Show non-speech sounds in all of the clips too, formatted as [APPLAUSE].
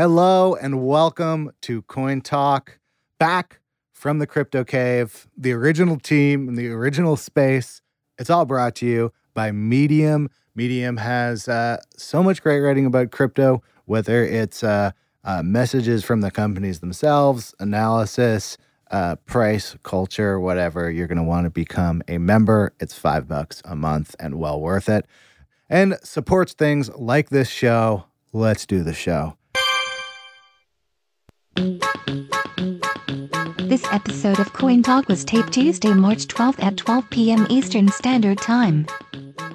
Hello and welcome to Coin Talk, back from the Crypto Cave, the original team in the original space. It's all brought to you by Medium. Medium has uh, so much great writing about crypto, whether it's uh, uh, messages from the companies themselves, analysis, uh, price, culture, whatever. You're going to want to become a member. It's five bucks a month and well worth it. And supports things like this show. Let's do the show. This episode of Coin Talk was taped Tuesday, March 12th at 12 p.m. Eastern Standard Time.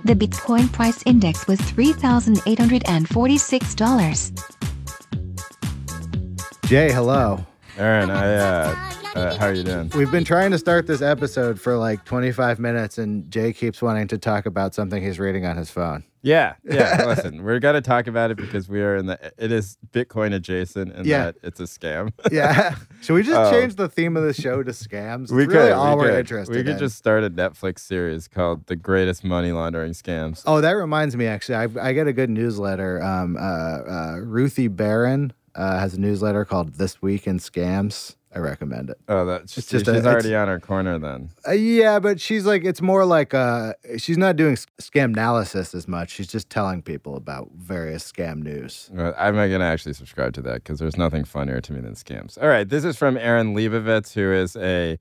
The Bitcoin price index was $3,846. Jay, hello. Aaron, I uh, uh, how are you doing? We've been trying to start this episode for like 25 minutes, and Jay keeps wanting to talk about something he's reading on his phone. Yeah, yeah. [LAUGHS] listen, we're gonna talk about it because we are in the. It is Bitcoin adjacent, and Yeah. that it's a scam. [LAUGHS] Yeah. [LAUGHS] Should we just Oh. change the theme of the show to scams? It's we really could. all we are could. interested We could in. just start a Netflix series called "The Greatest Money Laundering Scams." Oh, that reminds me. Actually, I, I get a good newsletter. Um, uh, uh, Ruthie Barron uh, has a newsletter called "This Week in Scams." I recommend it. Oh, that's It's just just a- she's already on her corner then. Uh, yeah, but she's like, it's more like uh, she's not doing scam analysis as much. She's just telling people about various scam news. Uh, I'm not gonna actually subscribe to that because there's nothing funnier to me than scams. All right, this is from Aaron Leibovitz, who is a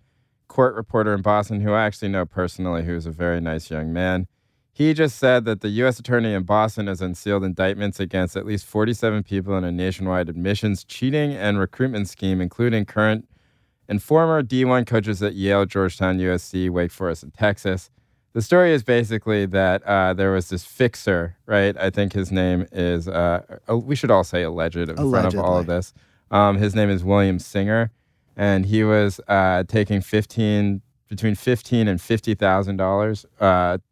court reporter in Boston, who I actually know personally, who's a very nice young man. He just said that the U.S. attorney in Boston has unsealed indictments against at least 47 people in a nationwide admissions cheating and recruitment scheme, including current and former D1 coaches at Yale, Georgetown, USC, Wake Forest, and Texas. The story is basically that uh, there was this fixer, right? I think his name is, uh, uh, we should all say alleged in front of all of this. Um, his name is William Singer, and he was uh, taking 15, between 15 and $50,000 uh, t-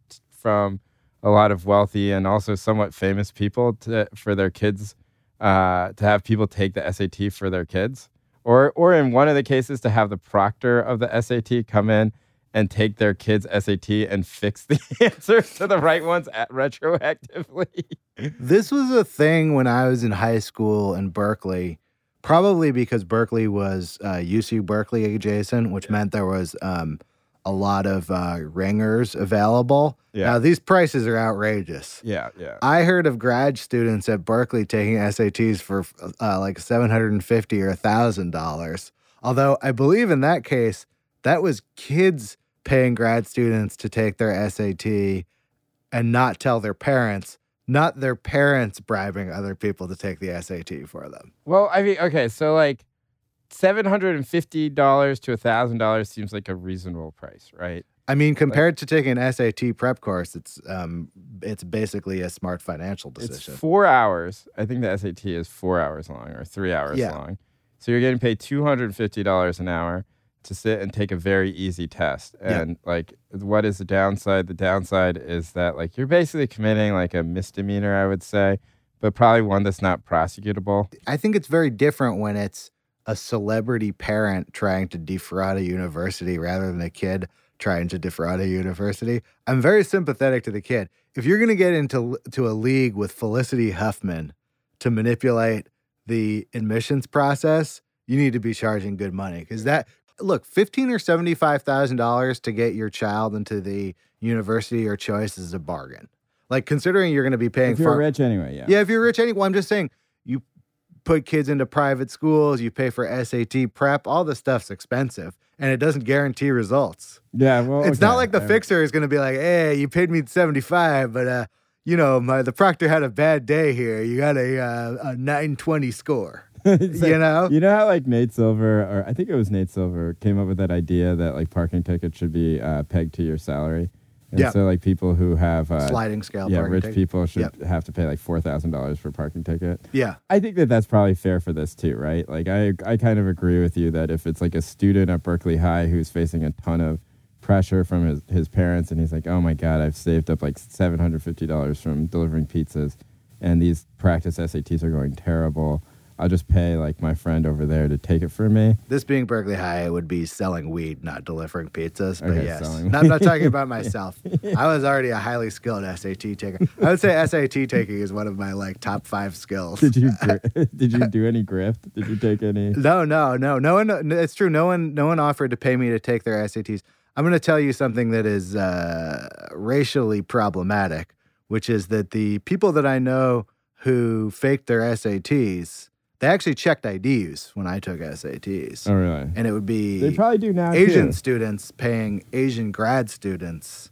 from a lot of wealthy and also somewhat famous people to, for their kids, uh, to have people take the SAT for their kids. Or, or in one of the cases, to have the proctor of the SAT come in and take their kids' SAT and fix the [LAUGHS] answers to the right ones at retroactively. This was a thing when I was in high school in Berkeley, probably because Berkeley was uh, UC Berkeley adjacent, which meant there was um, a lot of uh, ringers available. Yeah. Now, these prices are outrageous. yeah, yeah. I heard of grad students at Berkeley taking SATs for uh, like seven hundred and fifty or thousand dollars. Although I believe in that case, that was kids paying grad students to take their SAT and not tell their parents, not their parents bribing other people to take the SAT for them. Well, I mean, okay, so like seven hundred and fifty dollars to thousand dollars seems like a reasonable price, right? I mean, compared to taking an SAT prep course, it's um, it's basically a smart financial decision. It's four hours. I think the SAT is four hours long or three hours Yeah. long. So you're getting paid two hundred and fifty dollars an hour to sit and take a very easy test. Yeah. And like, what is the downside? The downside is that like you're basically committing like a misdemeanor, I would say, but probably one that's not prosecutable. I think it's very different when it's a celebrity parent trying to defraud a university rather than a kid trying to defraud a university. I'm very sympathetic to the kid. If you're going to get into to a league with Felicity Huffman to manipulate the admissions process, you need to be charging good money because that look, fifteen or seventy five thousand dollars to get your child into the university or choice is a bargain. Like considering you're going to be paying for rich anyway, yeah. yeah, if you're rich, anyway, Well, I'm just saying, you put kids into private schools, you pay for SAT prep, all this stuff's expensive, and it doesn't guarantee results. Yeah, well, it's not like the fixer is going to be like, "Hey, you paid me 75, but uh, you know, my the proctor had a bad day here. You got a uh, a 920 score." [LAUGHS] you know? You know how like Nate Silver, or I think it was Nate Silver, came up with that idea that like parking tickets should be uh, pegged to your salary. And Yeah. so like people who have uh, Sliding scale. yeah, rich ticket. people should Yep. have to pay like four thousand dollars for a parking ticket. Yeah. I think that that's probably fair for this too, right? Like I I kind of agree with you that if it's like a student at Berkeley High who's facing a ton of pressure from his, his parents and he's like, "Oh my god, I've saved up like $750 from delivering pizzas and these practice SATs are going terrible." I'll just pay like my friend over there to take it for me. This being Berkeley High, it would be selling weed, not delivering pizzas. But Okay, yes, No, I'm not talking about [LAUGHS] myself. I was already a highly skilled SAT taker. I would say SAT taking is one of my like top five skills. Did you [LAUGHS] [LAUGHS] did you do any grift? Did you take any? No, no, no, no one. It's true. No one, no one offered to pay me to take their SATs. I'm going to tell you something that is uh, racially problematic, which is that the people that I know who faked their SATs, they actually checked IDs when I took SATs, Oh really? and it would be They probably do now. Asian too. students paying Asian grad students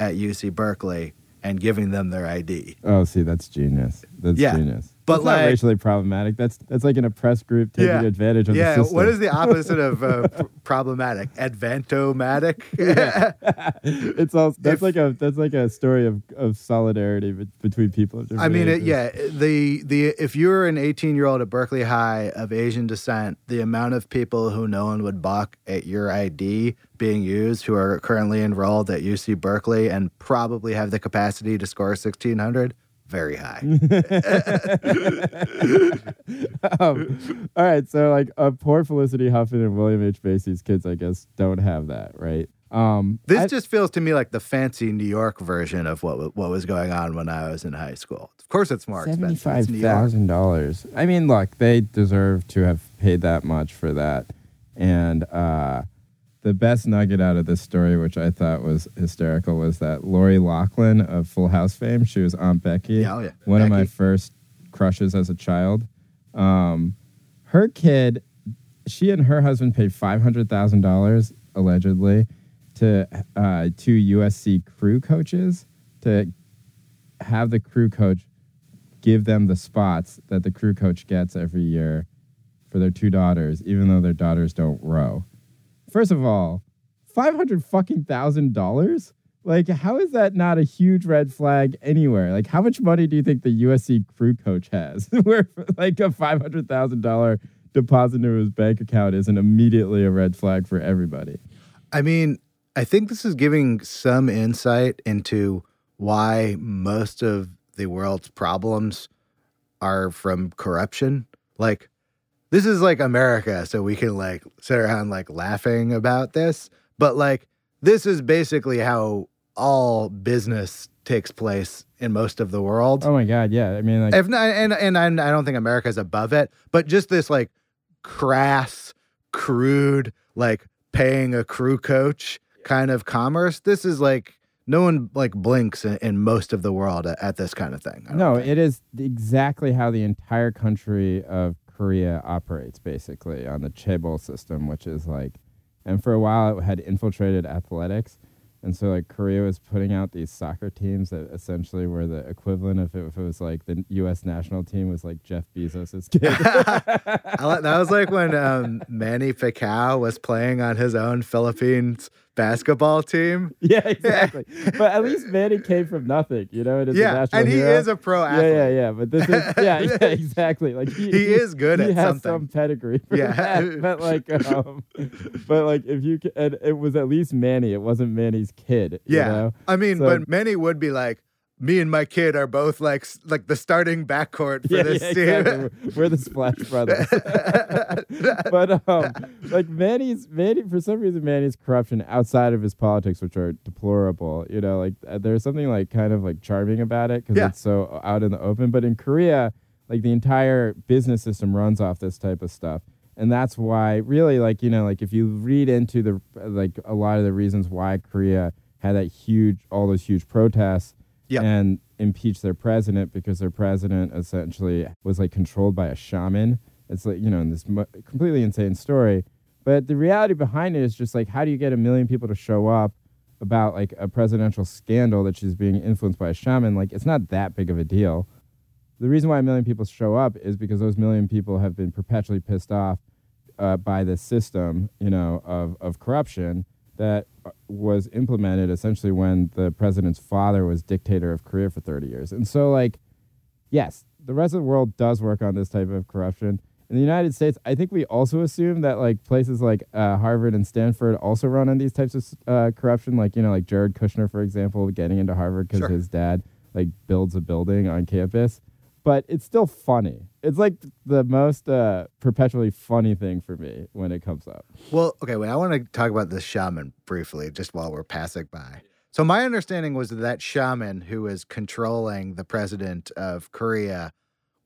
at UC Berkeley and giving them their ID. Oh, see, that's genius. That's Yeah, genius. But that's not like- racially problematic. That's that's like an oppressed group taking Yeah. advantage of yeah, the system. Yeah. What is the opposite of uh, [LAUGHS] pr- problematic? Advantomatic. [LAUGHS] [LAUGHS] it's all that's If- like a that's like a story of, of solidarity be- between people. Of I mean, it, yeah. The the if you're an 18 year old at Berkeley High of Asian descent, the amount of people who no one would balk at your ID being used, who are currently enrolled at UC Berkeley and probably have the capacity to score 1600, very high. [LAUGHS] um, all right, so like uh, poor Felicity Huffman and William H Macy's kids, I guess, don't have that, right? Um, This I- just feels to me like the fancy New York version of what what was going on when I was in high school. Of course, it's more expensive. Seventy-five It's New York. thousand dollars. I mean, look, they deserve to have paid that much for that. And uh, the best nugget out of this story, which I thought was hysterical, was that Lori Loughlin of Full House fame. She was Aunt Becky. Yeah, oh yeah. One of my first crushes as a child. Um, her kid, she and her husband paid five hundred thousand dollars allegedly to uh, two USC crew coaches to have the crew coach give them the spots that the crew coach gets every year for their two daughters, even though their daughters don't row. First of all, five hundred fucking thousand dollars. Like, how is that not a huge red flag anywhere? Like, how much money do you think the USC crew coach has? [LAUGHS] Where like a five hundred thousand dollar deposit into his bank account isn't immediately a red flag for everybody. I mean, I think this is giving some insight into why most of the world's problems are from corruption. Like, this is like America, so we can like sit around like laughing about this. But like, this is basically how all business takes place in most of the world. Oh my god, yeah. I mean, like, If not, and and I'm, I don't think America's above it, but just this like crass, crude, like paying a crew coach kind of commerce. This is like no one like blinks in, in most of the world at, at this kind of thing. No, think. it is exactly how the entire country of Korea operates, basically, on the chaebol system, which is like, and for a while it had infiltrated athletics. And so, like, Korea was putting out these soccer teams that essentially were the equivalent of if it was like the U.S. national team was like Jeff Bezos' [LAUGHS] kid. That was like when um, Manny Pacquiao was playing on his own Philippines basketball team. [LAUGHS] yeah, [LAUGHS] exactly. but at least Manny came from nothing, you know? And is a Yeah, and he hero. is a pro Yeah, athlete. yeah, yeah. But this is [LAUGHS] yeah, yeah, exactly. Like he, He is good he at has something. some pedigree. For Yeah. that, but like, um, but like, if you and it was at least Manny. It wasn't Manny's kid. you Yeah, know? I mean, So- but many would be like, me and my kid are both like like the starting backcourt for yeah, this yeah, team. exactly. We're, the Splash [LAUGHS] Brothers. [LAUGHS] but um, like Manny's Manny for some reason Manny's corruption outside of his politics, which are deplorable. You know, like uh, there's something like kind of like charming about it because Yeah. it's so out in the open. But in Korea, like the entire business system runs off this type of stuff. And that's why, really, like you know, like if you read into the like a lot of the reasons why Korea had that huge, all those huge protests, Yeah. and impeach their president because their president essentially was like controlled by a shaman. It's like, you know, in this completely insane story. But the reality behind it is just like, how do you get a million people to show up about like a presidential scandal that she's being influenced by a shaman? Like, it's not that big of a deal. The reason why a million people show up is because those million people have been perpetually pissed off uh, by the system, you know, of, of corruption that was implemented essentially when the president's father was dictator of Korea for 30 years. And so, like, yes, the rest of the world does work on this type of corruption. In the United States, I think we also assume that like places like uh, Harvard and Stanford also run on these types of uh, corruption. Like you know, like Jared Kushner, for example, getting into Harvard because Sure. his dad like builds a building on campus. But it's still funny. It's like the most uh, perpetually funny thing for me when it comes up. Well, okay, wait. I want to talk about the shaman briefly, just while we're passing by. So my understanding was that that shaman who is controlling the president of Korea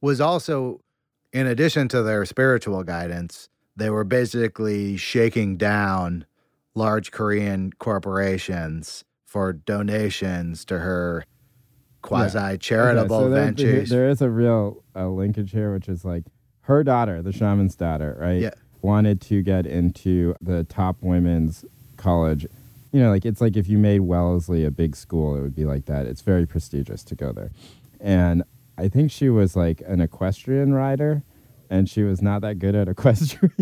was also, in addition to their spiritual guidance, they were basically shaking down large Korean corporations for donations to her quasi charitable Okay, so there- ventures. There is a real uh, linkage here, which is like her daughter, the shaman's daughter, right? Yeah. Wanted to get into the top women's college. You know, like it's like if you made Wellesley a big school, it would be like that. It's very prestigious to go there. And I think she was like an equestrian rider, and she was not that good at [LAUGHS] equestrian.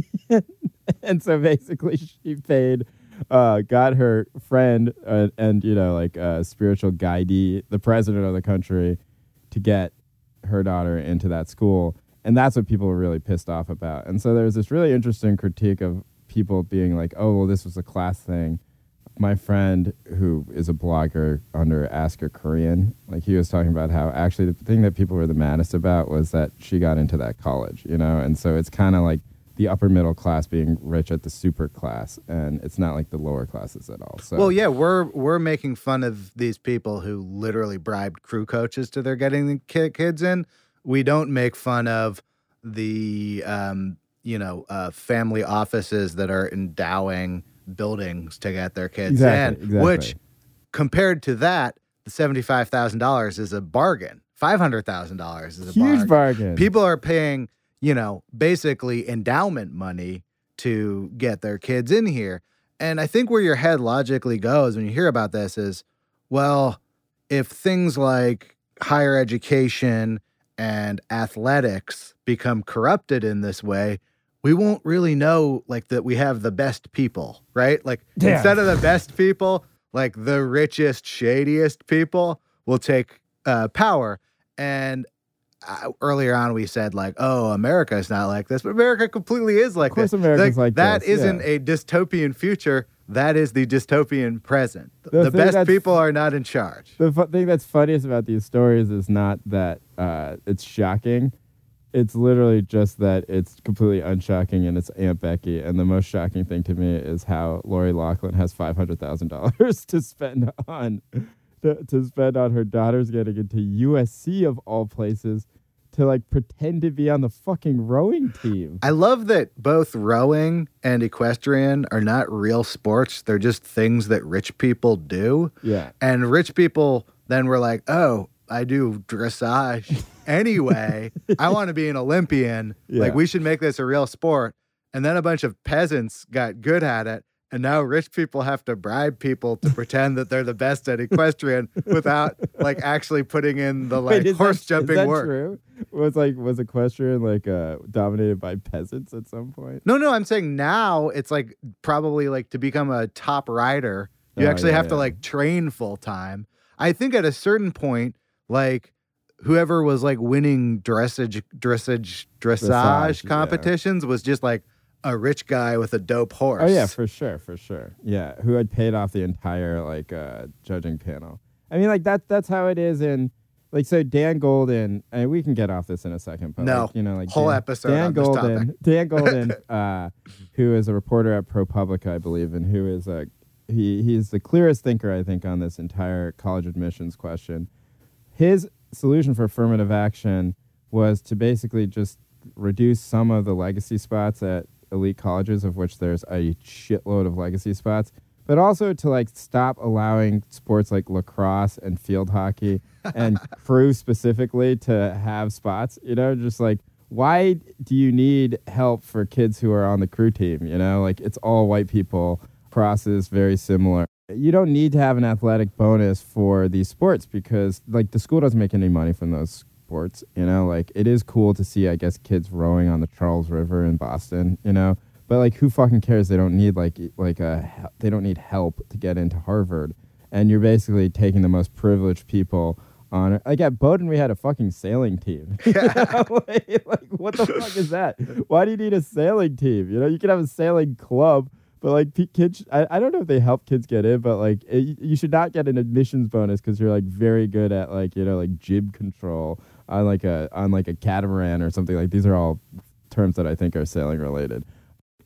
and so basically, she paid, uh, got her friend uh, and, you know, like uh, spiritual guidee, the president of the country, to get her daughter into that school. And that's what people were really pissed off about. And so there's this really interesting critique of people being like, oh, well, this was a class thing. My friend, who is a blogger under Ask Korean, like he was talking about how actually the thing that people were the maddest about was that she got into that college, you know? And so it's kind of like the upper middle class being rich at the super class, and it's not like the lower classes at all. So Well, yeah, we're we're making fun of these people who literally bribed crew coaches to their getting the kids in. We don't make fun of the um, you know uh, family offices that are endowing buildings to get their kids Exactly, in. Which, compared to that, the seventy five thousand dollars is a bargain. Five hundred thousand dollars is a huge bargain. bargain. People are paying, you know, basically endowment money to get their kids in here. And I think where your head logically goes when you hear about this is, well, if things like higher education and athletics become corrupted in this way, we won't really know like that we have the best people, right? Like Yeah. instead of the best people, like the richest, shadiest people will take uh, power. And earlier on, we said like, "Oh, America is not like this," but America completely is like Of course this. America's like That this, not yeah. a dystopian future. That is the dystopian present. The The, best people are not in charge. the fu- thing that's funniest about these stories is not that uh, it's shocking. It's literally just that it's completely unshocking and it's Aunt Becky. And the most shocking thing to me is how Lori Loughlin has five hundred thousand dollars [LAUGHS] to spend on to, to spend on her daughters getting into USC of all places to like pretend to be on the fucking rowing team. I love that both rowing and equestrian are not real sports. They're just things that rich people do. Yeah. And rich people then were like, oh, I do dressage [LAUGHS] anyway. I want to be an Olympian. Yeah. Like, we should make this a real sport. And then a bunch of peasants got good at it. And now rich people have to bribe people to pretend that they're the best at equestrian without like actually putting in the [LAUGHS] like Wait, horse that, jumping work. true? Was like was equestrian like uh, dominated by peasants at some point? No, no, I'm saying now it's like probably like to become a top rider, you Oh, actually yeah, have to like train full time. I think at a certain point, like whoever was like winning dressage, dressage, dressage, Dressage, yeah. competitions was just like a rich guy with a dope horse. Oh yeah, for sure, for sure. Yeah, who had paid off the entire like uh, judging panel. I mean, like that. That's how it is in like so Dan Golden. And we can get off this in a second, but No, like, you know, like whole Dan, episode Dan on this Golden. [LAUGHS] Dan Golden, [LAUGHS] uh, who is a reporter at ProPublica, I believe, and who is a he he's the clearest thinker I think on this entire college admissions question. His solution for affirmative action was to basically just reduce some of the legacy spots at elite colleges, of which there's a shitload of legacy spots, but also to like stop allowing sports like lacrosse and field hockey [LAUGHS] and crew specifically to have spots. You know, just like why do you need help for kids who are on the crew team? You know, like it's all white people. Cross is very similar. You don't need to have an athletic bonus for these sports because like the school doesn't make any money from those sports. You know, like it is cool to see, I guess, kids rowing on the Charles River in Boston. You know, but like who fucking cares? They don't need like like uh, a they don't need help to get into Harvard, and you're basically taking the most privileged people on. Like at Bowdoin, we had a fucking sailing team. [LAUGHS] [LAUGHS] Like, like, what the fuck is that? Why do you need a sailing team? You know, you could have a sailing club. But like kids, I, I don't know if they help kids get in, but like it, you should not get an admissions bonus because you're like very good at like you know like jib control on like a on like a catamaran or something like these are all terms that I think are sailing related.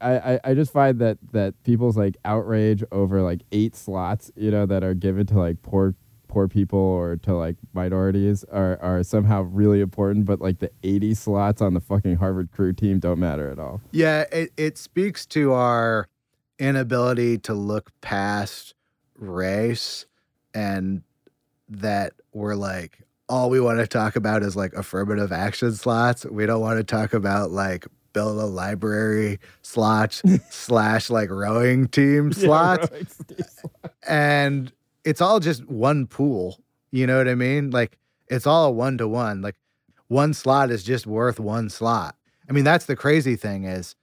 I, I, I just find that that people's like outrage over like eight slots, you know, that are given to like poor poor people or to like minorities are, are somehow really important, but like the 80 slots on the fucking Harvard crew team don't matter at all. Yeah, it, it speaks to our inability to look past race and that we're like, all we want to talk about is like affirmative action slots. We don't want to talk about like build a library slot [LAUGHS] slash like rowing team slots. Yeah, rowing slot. and it's all just one pool. You know what I mean? Like it's all one to one. Like one slot is just worth one slot. I mean, that's the crazy thing is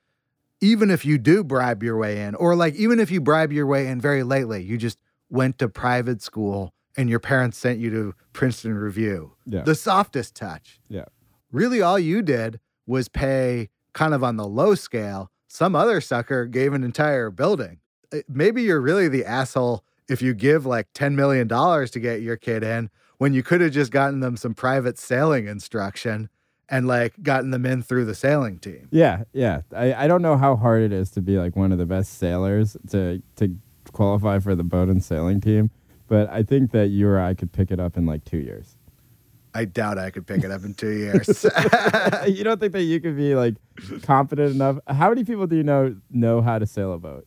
even if you do bribe your way in, or like even if you bribe your way in very lately, you just went to private school and your parents sent you to Princeton Review. Yeah. The softest touch. Yeah. Really all you did was pay kind of on the low scale. Some other sucker gave an entire building. Uh, Maybe you're really the asshole if you give like $10 million to get your kid in when you could have just gotten them some private sailing instruction and like gotten them in through the sailing team. Yeah, yeah. I, I don't know how hard it is to be like one of the best sailors to to qualify for the boat and sailing team, but I think that you or I could pick it up in like two years. I doubt I could pick it up in two years. [LAUGHS] you don't think that you could be like confident enough? How many people do you know know how to sail a boat?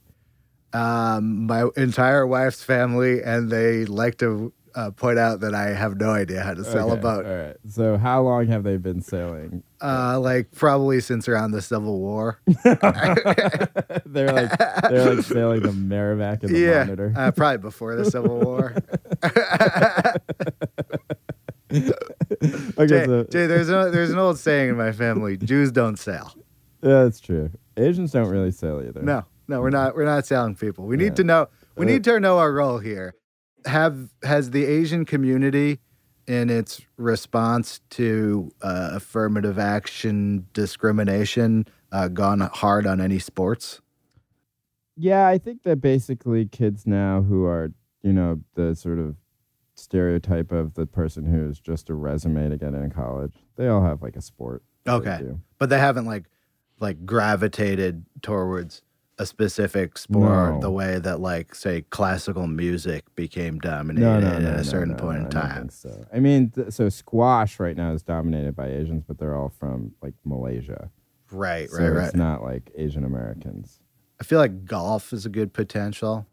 um, my entire wife's family, and they like to uh, point out that I have no idea how to sail a boat. All right. So how long have they been sailing? Uh, like probably since around the Civil War. [LAUGHS] [LAUGHS] they're like they're like sailing the Merrimack and the yeah, Monitor. uh, probably before the Civil War. [LAUGHS] okay, Jay, so Jay, there's a, there's an old saying in my family: Jews don't sail. yeah, that's true. Asians don't really sail either. No, no, we're not. We're not sailing people. We Yeah. need to know. We Uh, need to know our role here. Have has the Asian community, in its response to uh, affirmative action discrimination, uh, gone hard on any sports? Yeah, I think that basically kids now who are, you know, the sort of stereotype of the person who's just a resume to get into college, they all have like a sport. they Okay, but they haven't like like gravitated towards a specific sport No. the way that like say classical music became dominated No, no, at a certain point in time. think so. I mean, th- so squash right now is dominated by Asians, but they're all from like Malaysia. Right, so right, right. It's not like Asian Americans. I feel like golf is a good potential.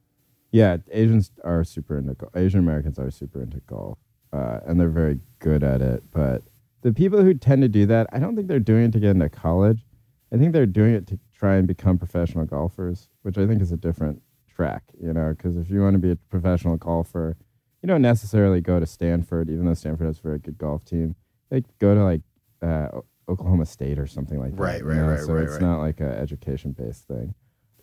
Yeah, Asians are super into go- Asian Americans are super into golf, uh, and they're very good at it. But the people who tend to do that, I don't think they're doing it to get into college. I think they're doing it to try and become professional golfers, which I think is a different track. You know, because if you want to be a professional golfer, you don't necessarily go to Stanford, even though Stanford has a very good golf team. They go to like uh, Oklahoma State or something like that. Right, you right, know? right, So right, it's right. not like an education based thing.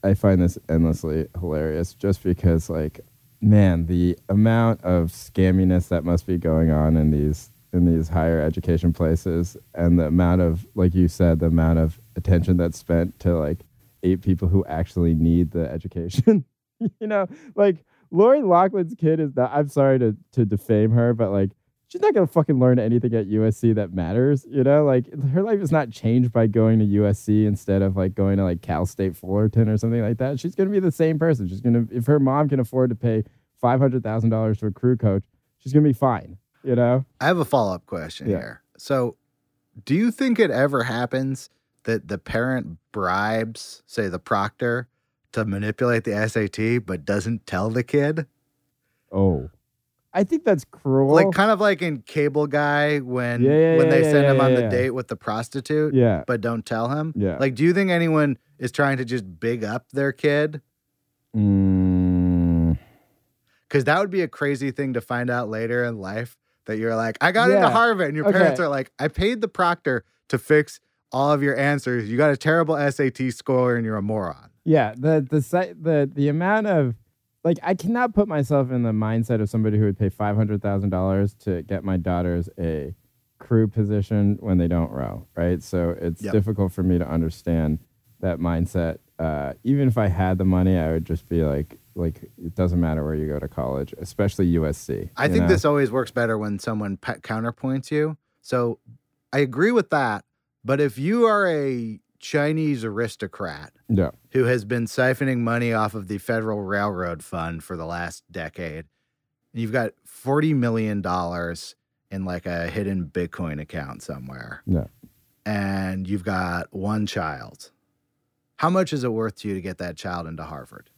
I find this endlessly hilarious just because like man, the amount of scamminess that must be going on in these in these higher education places and the amount of like you said, the amount of attention that's spent to like eight people who actually need the education. [LAUGHS] you know, like Lori Loughlin's kid is not I'm sorry to to defame her, but like she's not gonna fucking learn anything at USC that matters. You know, like her life is not changed by going to USC instead of like going to like Cal State Fullerton or something like that. She's gonna be the same person. She's gonna if her mom can afford to pay five hundred thousand dollars to a crew coach, she's gonna be fine. You know? I have a follow up question Yeah. here. So, do you think it ever happens that the parent bribes, say, the proctor to manipulate the SAT, but doesn't tell the kid? Oh. I think that's cruel. Like, kind of like in Cable Guy when Yeah, yeah, when yeah, they yeah, send him yeah, on yeah. the date with the prostitute, yeah. but don't tell him. Yeah. Like, do you think anyone is trying to just big up their kid? Mm, Because that would be a crazy thing to find out later in life that you're like, I got into Harvard, and your Okay. parents are like, I paid the proctor to fix all of your answers. You got a terrible SAT score, and you're a moron. Yeah, the the site the the amount of like I cannot put myself in the mindset of somebody who would pay five hundred thousand dollars to get my daughters a crew position when they don't row, right? So it's Yep. difficult for me to understand that mindset. Uh, even if I had the money, I would just be like, like it doesn't matter where you go to college, especially USC. I think know? this always works better when someone pa- counterpoints you. So I agree with that. But if you are a Chinese aristocrat Yeah. who has been siphoning money off of the Federal Railroad Fund for the last decade, and you've got $40 million in like a hidden Bitcoin account somewhere, Yeah. and you've got one child, how much is it worth to you to get that child into Harvard?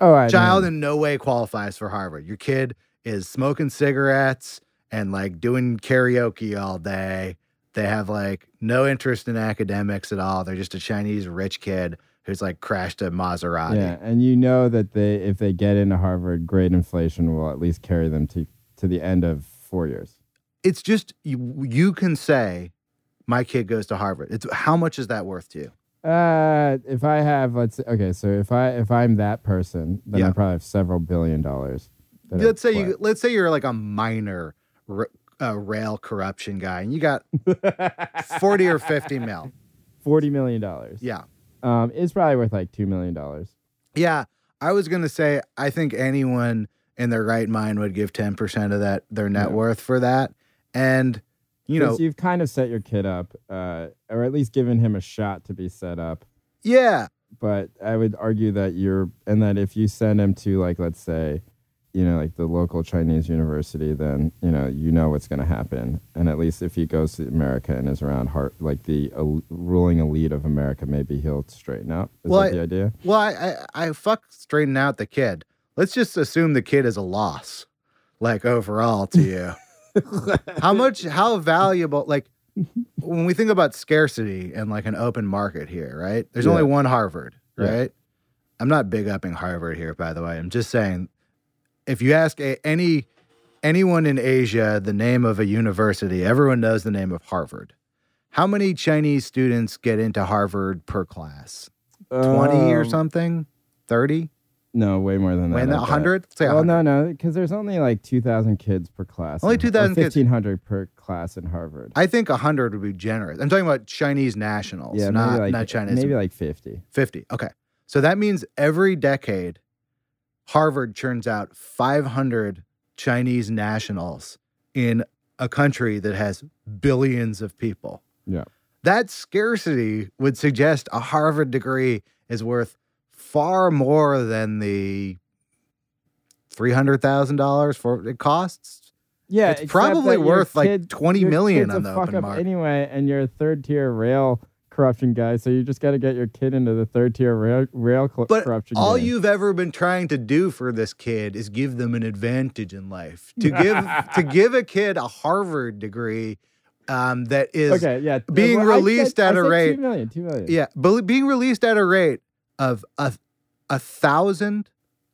Oh, I child know. in no way qualifies for Harvard. Your kid is smoking cigarettes and like doing karaoke all day. They have like no interest in academics at all. They're just a Chinese rich kid who's like crashed a Maserati. Yeah, and you know that they if they get into Harvard, grade inflation will at least carry them to to the end of four years. It's just you, you can say my kid goes to Harvard. It's how much is that worth to you? Uh, if I have, let's say, okay, so if I if I'm that person, then Yeah. I probably have several billion dollars. Let's say you let's say you're like a minor r- uh, rail corruption guy and you got [LAUGHS] 40 or 50 mil. forty million dollars. Yeah. um, it's probably worth like two million dollars. Yeah, I was gonna say I think anyone in their right mind would give ten percent of that their net Yeah. worth for that, and you know, you've kind of set your kid up, uh, or at least given him a shot to be set up. yeah, But I would argue that you're, and that if you send him to like, let's say, you know, like the local Chinese university, then you know you know what's going to happen. And at least if he goes to America and is around heart, like the el- ruling elite of America, maybe he'll straighten out. Is Well, that I- the idea? well, I, I I fuck straighten out the kid. Let's just assume the kid is a loss, like overall to you. [LAUGHS] how much? How valuable? Like when we think about scarcity and like an open market here, right? There's only one Harvard, Yeah. right? I'm not big upping Harvard here, by the way. I'm just saying, if you ask a, any anyone in Asia the name of a university, everyone knows the name of Harvard. How many Chinese students get into Harvard per class? 20 or Um, something? 30? No, way more than that. Bet. 100? Say Well, no, no, because there's only like 2,000 kids per class. Only in- 2,000 kids. 1,500 per class in Harvard. I think 100 would be generous. I'm talking about Chinese nationals, yeah, not, like, not Chinese. Maybe like 50. 50. Okay. So that means every decade, Harvard churns out 500 Chinese nationals in a country that has billions of people. Yeah. That scarcity would suggest a Harvard degree is worth far more than the $300,000 for it costs. Yeah, It's probably worth, like, kid- 20 your million kid's on the fuck open up market. anyway, and you're a third tier rail corruption guy, so you just got to get your kid into the third tier rail rail cl- But corruption. all game. you've ever been trying to do for this kid is give them an advantage in life. To [LAUGHS] give to give a kid a Harvard degree um, that is okay, yeah, being well, I said- released at I a rate- two million, two million. yeah, being released at a rate of a a thousand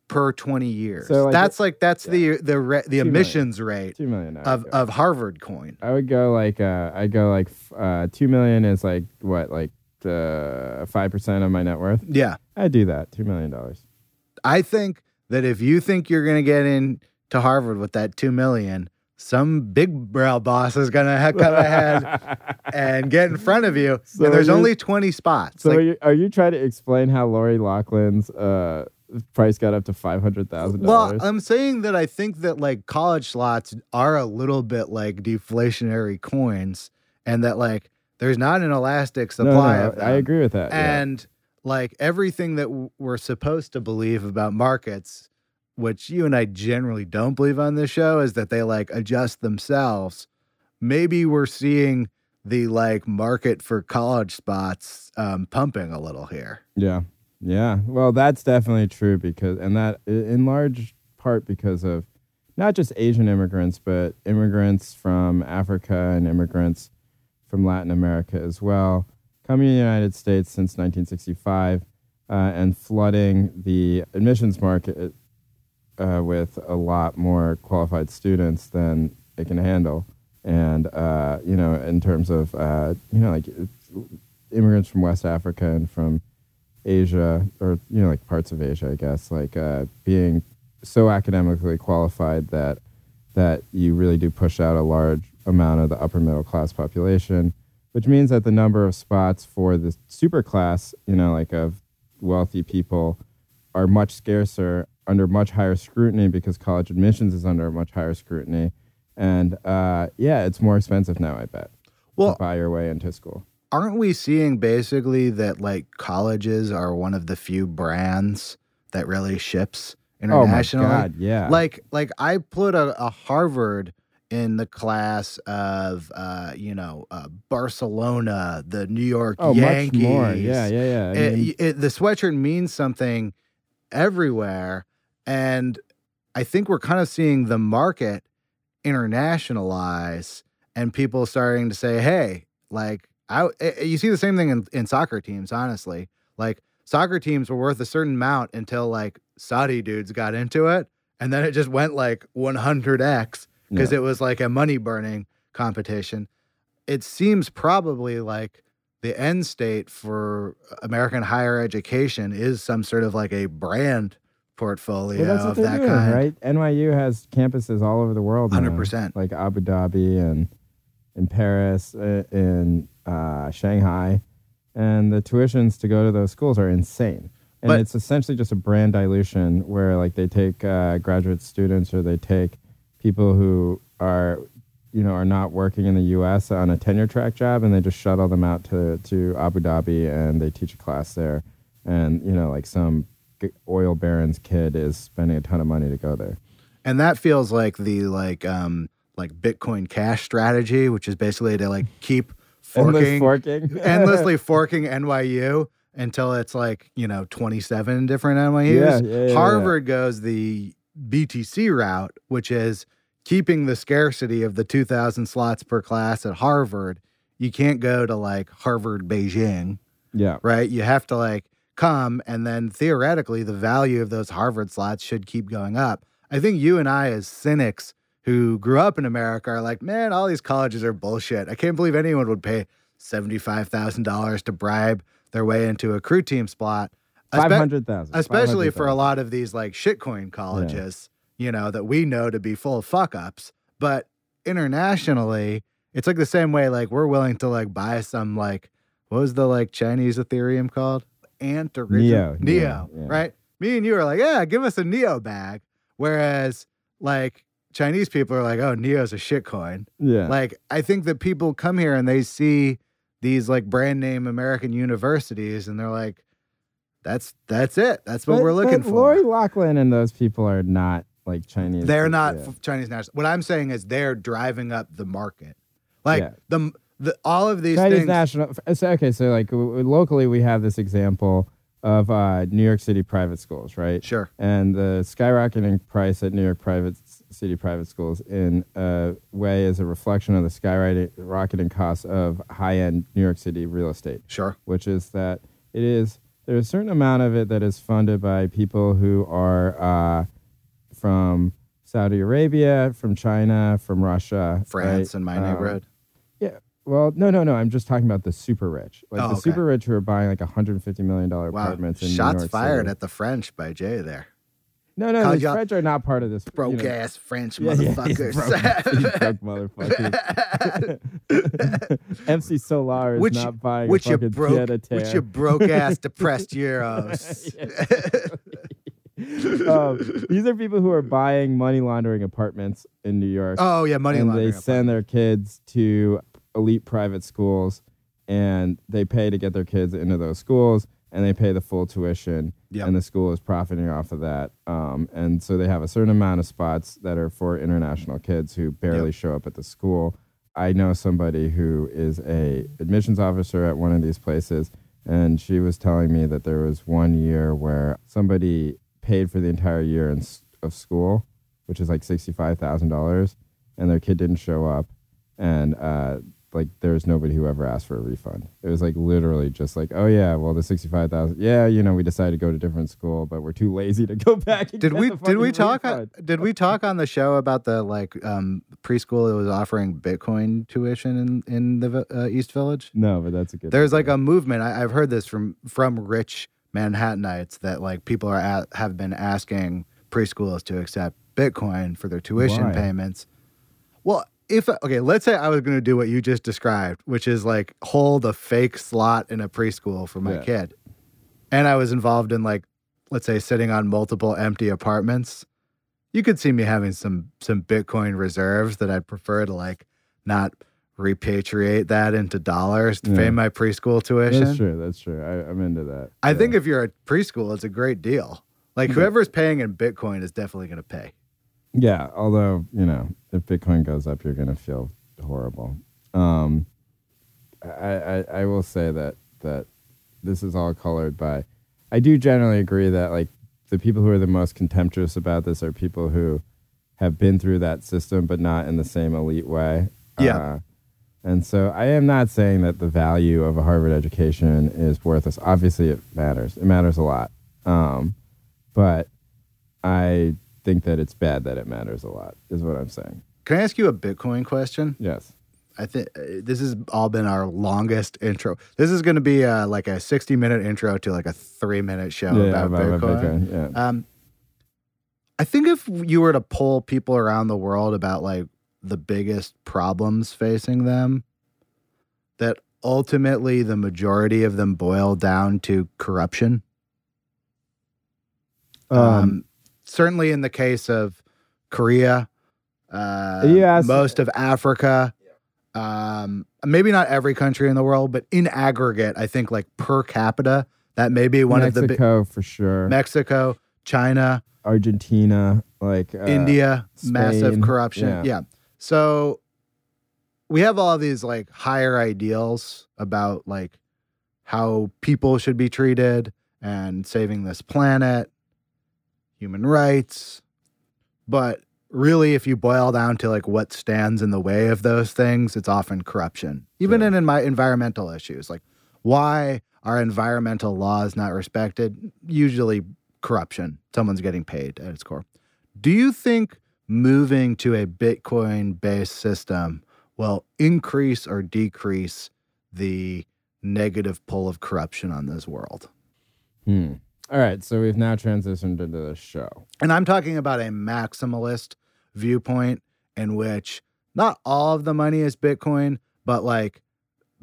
per twenty years. So, like, that's like that's yeah. the the re, the million. emissions rate two million of go. of Harvard coin. I would go like uh, I go like uh, two million is like what like uh, five percent of my net worth. Yeah, I do that two million dollars. I think that if you think you're gonna get in to Harvard with that two million. Some big brow boss is gonna come ahead [LAUGHS] and get in front of you. So and there's you- only 20 spots. So Like, are, you, are you trying to explain how Lori Loughlin's uh, price got up to five hundred thousand dollars. well. I'm saying that I think that like college slots are a little bit like deflationary coins, and that like there's not an elastic No, no, supply of them. I agree with that. yeah. And like everything that w- we're supposed to believe about markets, which you and I generally don't believe on this show, is that they like adjust themselves. Maybe we're seeing the like market for college spots um, pumping a little here. Yeah. Yeah. Well, that's definitely true because, and that in large part because of not just Asian immigrants, but immigrants from Africa and immigrants from Latin America as well, coming to the United States since 1965 uh, and flooding the admissions market uh, with a lot more qualified students than it can handle. And, uh, you know, in terms of, uh, you know, like immigrants from West Africa and from Asia, or you know, like parts of Asia, I guess, like uh, being so academically qualified that that you really do push out a large amount of the upper middle class population, which means that the number of spots for the super class, you know, like of wealthy people, are much scarcer under much higher scrutiny because college admissions is under much higher scrutiny, and uh, yeah, it's more expensive now. I bet. Well- to buy your way into school. Aren't we seeing basically that like colleges are one of the few brands that really ships internationally? Oh my god, yeah. Like like I put a, a Harvard in the class of uh, you know uh, Barcelona, the New York oh, Yankees. much more. Yeah, yeah, yeah. I It- mean, it- the sweatshirt means something everywhere, and I think we're kind of seeing the market internationalize, and people starting to say, "Hey, like I." eh, You see the same thing in, in soccer teams, honestly. Like soccer teams were worth a certain amount until like Saudi dudes got into it, and then it just went like 100x because Yeah. it was like a money burning competition. It seems probably like the end state for American higher education is some sort of like a brand portfolio well, that's what of that doing, kind. right? NYU has campuses all over the world. 100%. Like Abu Dhabi and in Paris, uh, in uh, Shanghai, and the tuitions to go to those schools are insane. And But- it's essentially just a brand dilution where like they take uh, graduate students or they take people who are you know are not working in the U.S. on a tenure track job and they just shuttle them out to to Abu Dhabi and they teach a class there, and you know like some oil baron's kid is spending a ton of money to go there. And that feels like the like um like Bitcoin Cash strategy, which is basically to like keep [LAUGHS] Endless forking forking, [LAUGHS] endlessly [LAUGHS] forking NYU until it's like, you know, 27 different NYUs. Yeah, yeah, yeah. Harvard goes the BTC route, which is keeping the scarcity of the 2,000 slots per class at Harvard. You can't go to like Harvard Beijing, yeah. right? You have to like come, and then theoretically, the value of those Harvard slots should keep going up. I think you and I, as cynics who grew up in America, are like, man, all these colleges are bullshit. I can't believe anyone would pay $75,000 to bribe their way into a crew team spot. Espe- Five hundred thousand, especially for a lot of these like shitcoin colleges, you know, that we know to be full of fuck ups. But internationally, it's like the same way, like we're willing to like buy some like what was the like Chinese Ethereum called? Ant or Neo, Neo, Neo, yeah. right? Me and you are like, yeah, give us a Neo bag. Whereas like Chinese people are like, oh, Neo's a shitcoin. Yeah, Like I think that people come here and they see these like brand name American universities and they're like, that's that's it. That's what But- we're looking but for. Lori Loughlin and those people are not like Chinese. they're not yeah. Chinese nationals. What I'm saying is they're driving up the market. Like Yeah. the the all of these Chinese things. national. So, okay, so like w- locally, we have this example of uh, New York City private schools, right? Sure. And the skyrocketing price at New York private city private schools, in a way, is a reflection of the skyrocketing costs of high-end New York City real estate. Sure. which is that it is there's a certain amount of it that is funded by people who are uh, from Saudi Arabia, from China, from Russia, France right? in my Um, neighborhood. Yeah. Well, no, no, no. I'm just talking about the super rich, like Oh, the okay. super rich who are buying like 150 million dollar Wow. apartments in Shots New York fired City. at the French by Jay there. No, no, the French are not part of this. you Broke know- ass French Yeah, motherfuckers. broke, motherfuckers. [LAUGHS] MC Solaar is Which- not buying which a you fucking broke, which you broke ass [LAUGHS] depressed euros. [LAUGHS] um, these are people who are buying money laundering apartments in New York, oh yeah, money and laundering. they send their kids to elite private schools, and they pay to get their kids into those schools, and they pay the full tuition, Yep. and the school is profiting off of that. Um, and so they have a certain amount of spots that are for international kids who barely Yep. show up at the school. I know somebody who is a admissions officer at one of these places, and she was telling me that there was one year where somebody paid for the entire year in, of school, which is like sixty-five thousand dollars, and their kid didn't show up, and uh, like there was nobody who ever asked for a refund. It was like literally just like, oh yeah, well the sixty-five thousand, yeah, you know, we decided to go to different school, but we're too lazy to go [LAUGHS] back. And Did we did we talk refund. did we talk on the show about the like um, preschool that was offering Bitcoin tuition in in the uh, East Village? No, but that's a good. There's like a movement. I, I've heard this from from rich Manhattanites that like people are at, have been asking preschools to accept Bitcoin for their tuition Why? payments. Well, if okay, let's say I was going to do what you just described, which is like hold a fake slot in a preschool for my Yeah. kid, and I was involved in like let's say sitting on multiple empty apartments. You could see me having some some Bitcoin reserves that I'd prefer to like not repatriate that into dollars to Yeah. pay my preschool tuition. That's true. That's true. I, I'm into that. I Yeah. think if you're a preschool, it's a great deal. Like whoever's paying in Bitcoin is definitely going to pay. Yeah, although you know, if Bitcoin goes up, you're gonna feel horrible. Um, I, I I will say that that this is all colored by. I do generally agree that like the people who are the most contemptuous about this are people who have been through that system, but not in the same elite way. Yeah. Uh, and so I am not saying that the value of a Harvard education is worthless. Obviously, it matters. It matters a lot. Um, but I think that it's bad that it matters a lot, is what I'm saying. Can I ask you a Bitcoin question? Yes. I think uh, this has all been our longest intro. This is going to be uh, like a 60 minute intro to like a three minute show yeah, about, Bitcoin. Yeah. Um, I think if you were to poll people around the world about like the biggest problems facing them, that ultimately the majority of them boil down to corruption. Um, certainly in the case of Korea, uh, Yes. most of Africa, um, maybe not every country in the world, but in aggregate, I think like per capita, that may be one of the bi- Mexico for sure. Mexico, China, Argentina, like uh, India, massive corruption. yeah. Yeah. So we have all these like higher ideals about like how people should be treated and saving this planet, human rights. But really, if you boil down to like what stands in the way of those things, it's often corruption. Even Sure. in, in my environmental issues, like why are environmental laws not respected? Usually corruption. Someone's getting paid at its core. Do you think moving to a Bitcoin based system will increase or decrease the negative pull of corruption on this world? Hmm. All right, so we've now transitioned into the show. And I'm talking about a maximalist viewpoint in which not all of the money is Bitcoin, but like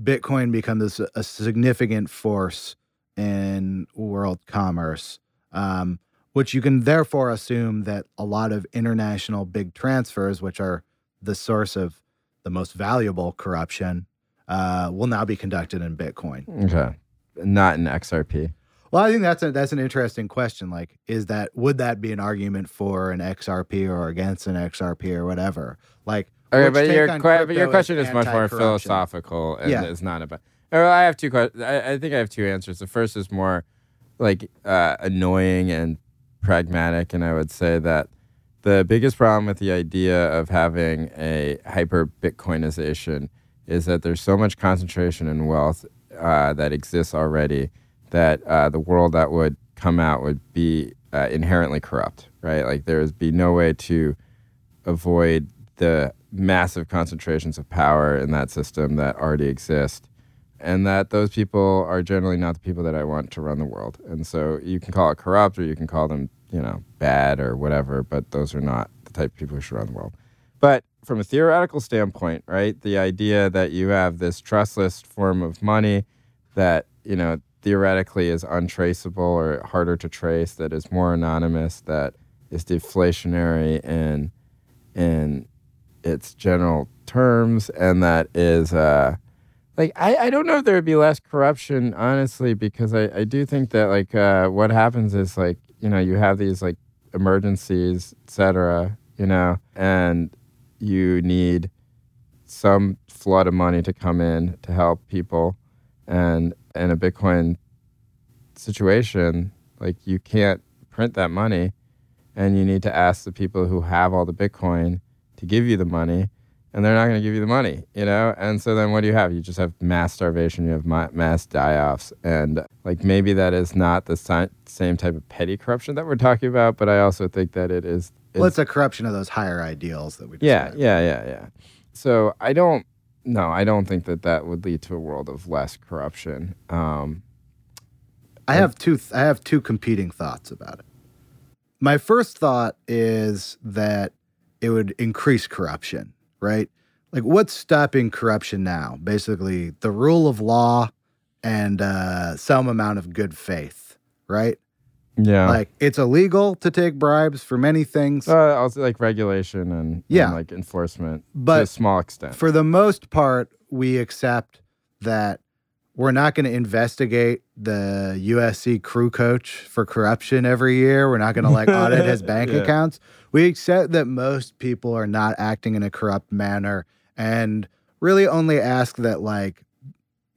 Bitcoin becomes a, a significant force in world commerce, um, which you can therefore assume that a lot of international big transfers, which are the source of the most valuable corruption, uh, will now be conducted in Bitcoin. Okay. Not in XRP. Well, I think that's a, that's an interesting question. Like, is that would that be an argument for an XRP or against an XRP or whatever? Like, Okay, but your que- but your question is much more philosophical and Yeah. it's not about. Or I have two questions. I, I think I have two answers. The first is more like uh, annoying and pragmatic, and I would say that the biggest problem with the idea of having a hyper Bitcoinization is that there's so much concentration in wealth uh, that exists already that uh, the world that would come out would be uh, inherently corrupt, right? Like there would be no way to avoid the massive concentrations of power in that system that already exist. And that those people are generally not the people that I want to run the world. And so you can call it corrupt or you can call them, you know, bad or whatever, but those are not the type of people who should run the world. But from a theoretical standpoint, right, the idea that you have this trustless form of money that, you know, theoretically is untraceable or harder to trace, that is more anonymous, that is deflationary in in its general terms, and that is uh, like I, I don't know if there would be less corruption, honestly, because I, I do think that like uh, what happens is like you know you have these like emergencies, etc. you know, and you need some flood of money to come in to help people, and in a Bitcoin situation, like you can't print that money, and you need to ask the people who have all the Bitcoin to give you the money, and they're not going to give you the money, you know? And so then what do you have? You just have mass starvation, you have ma- mass die offs. And like maybe that is not the si- same type of petty corruption that we're talking about, but I also think that it is. Well, it's a corruption of those higher ideals that we. yeah, described. yeah, yeah, yeah. So I don't, no, I don't think that that would lead to a world of less corruption. Um, I have two. I have two competing thoughts about it. My first thought is that it would increase corruption, right? Like, what's stopping corruption now? Basically, the rule of law and uh, some amount of good faith, right? Yeah. Like it's illegal to take bribes for many things. uh, also like regulation and, Yeah. and like enforcement to But a small extent. for the most part, we accept that we're not going to investigate the USC crew coach for corruption every year. We're not going to like audit his [LAUGHS] bank Yeah. accounts. We accept that most people are not acting in a corrupt manner and really only ask that like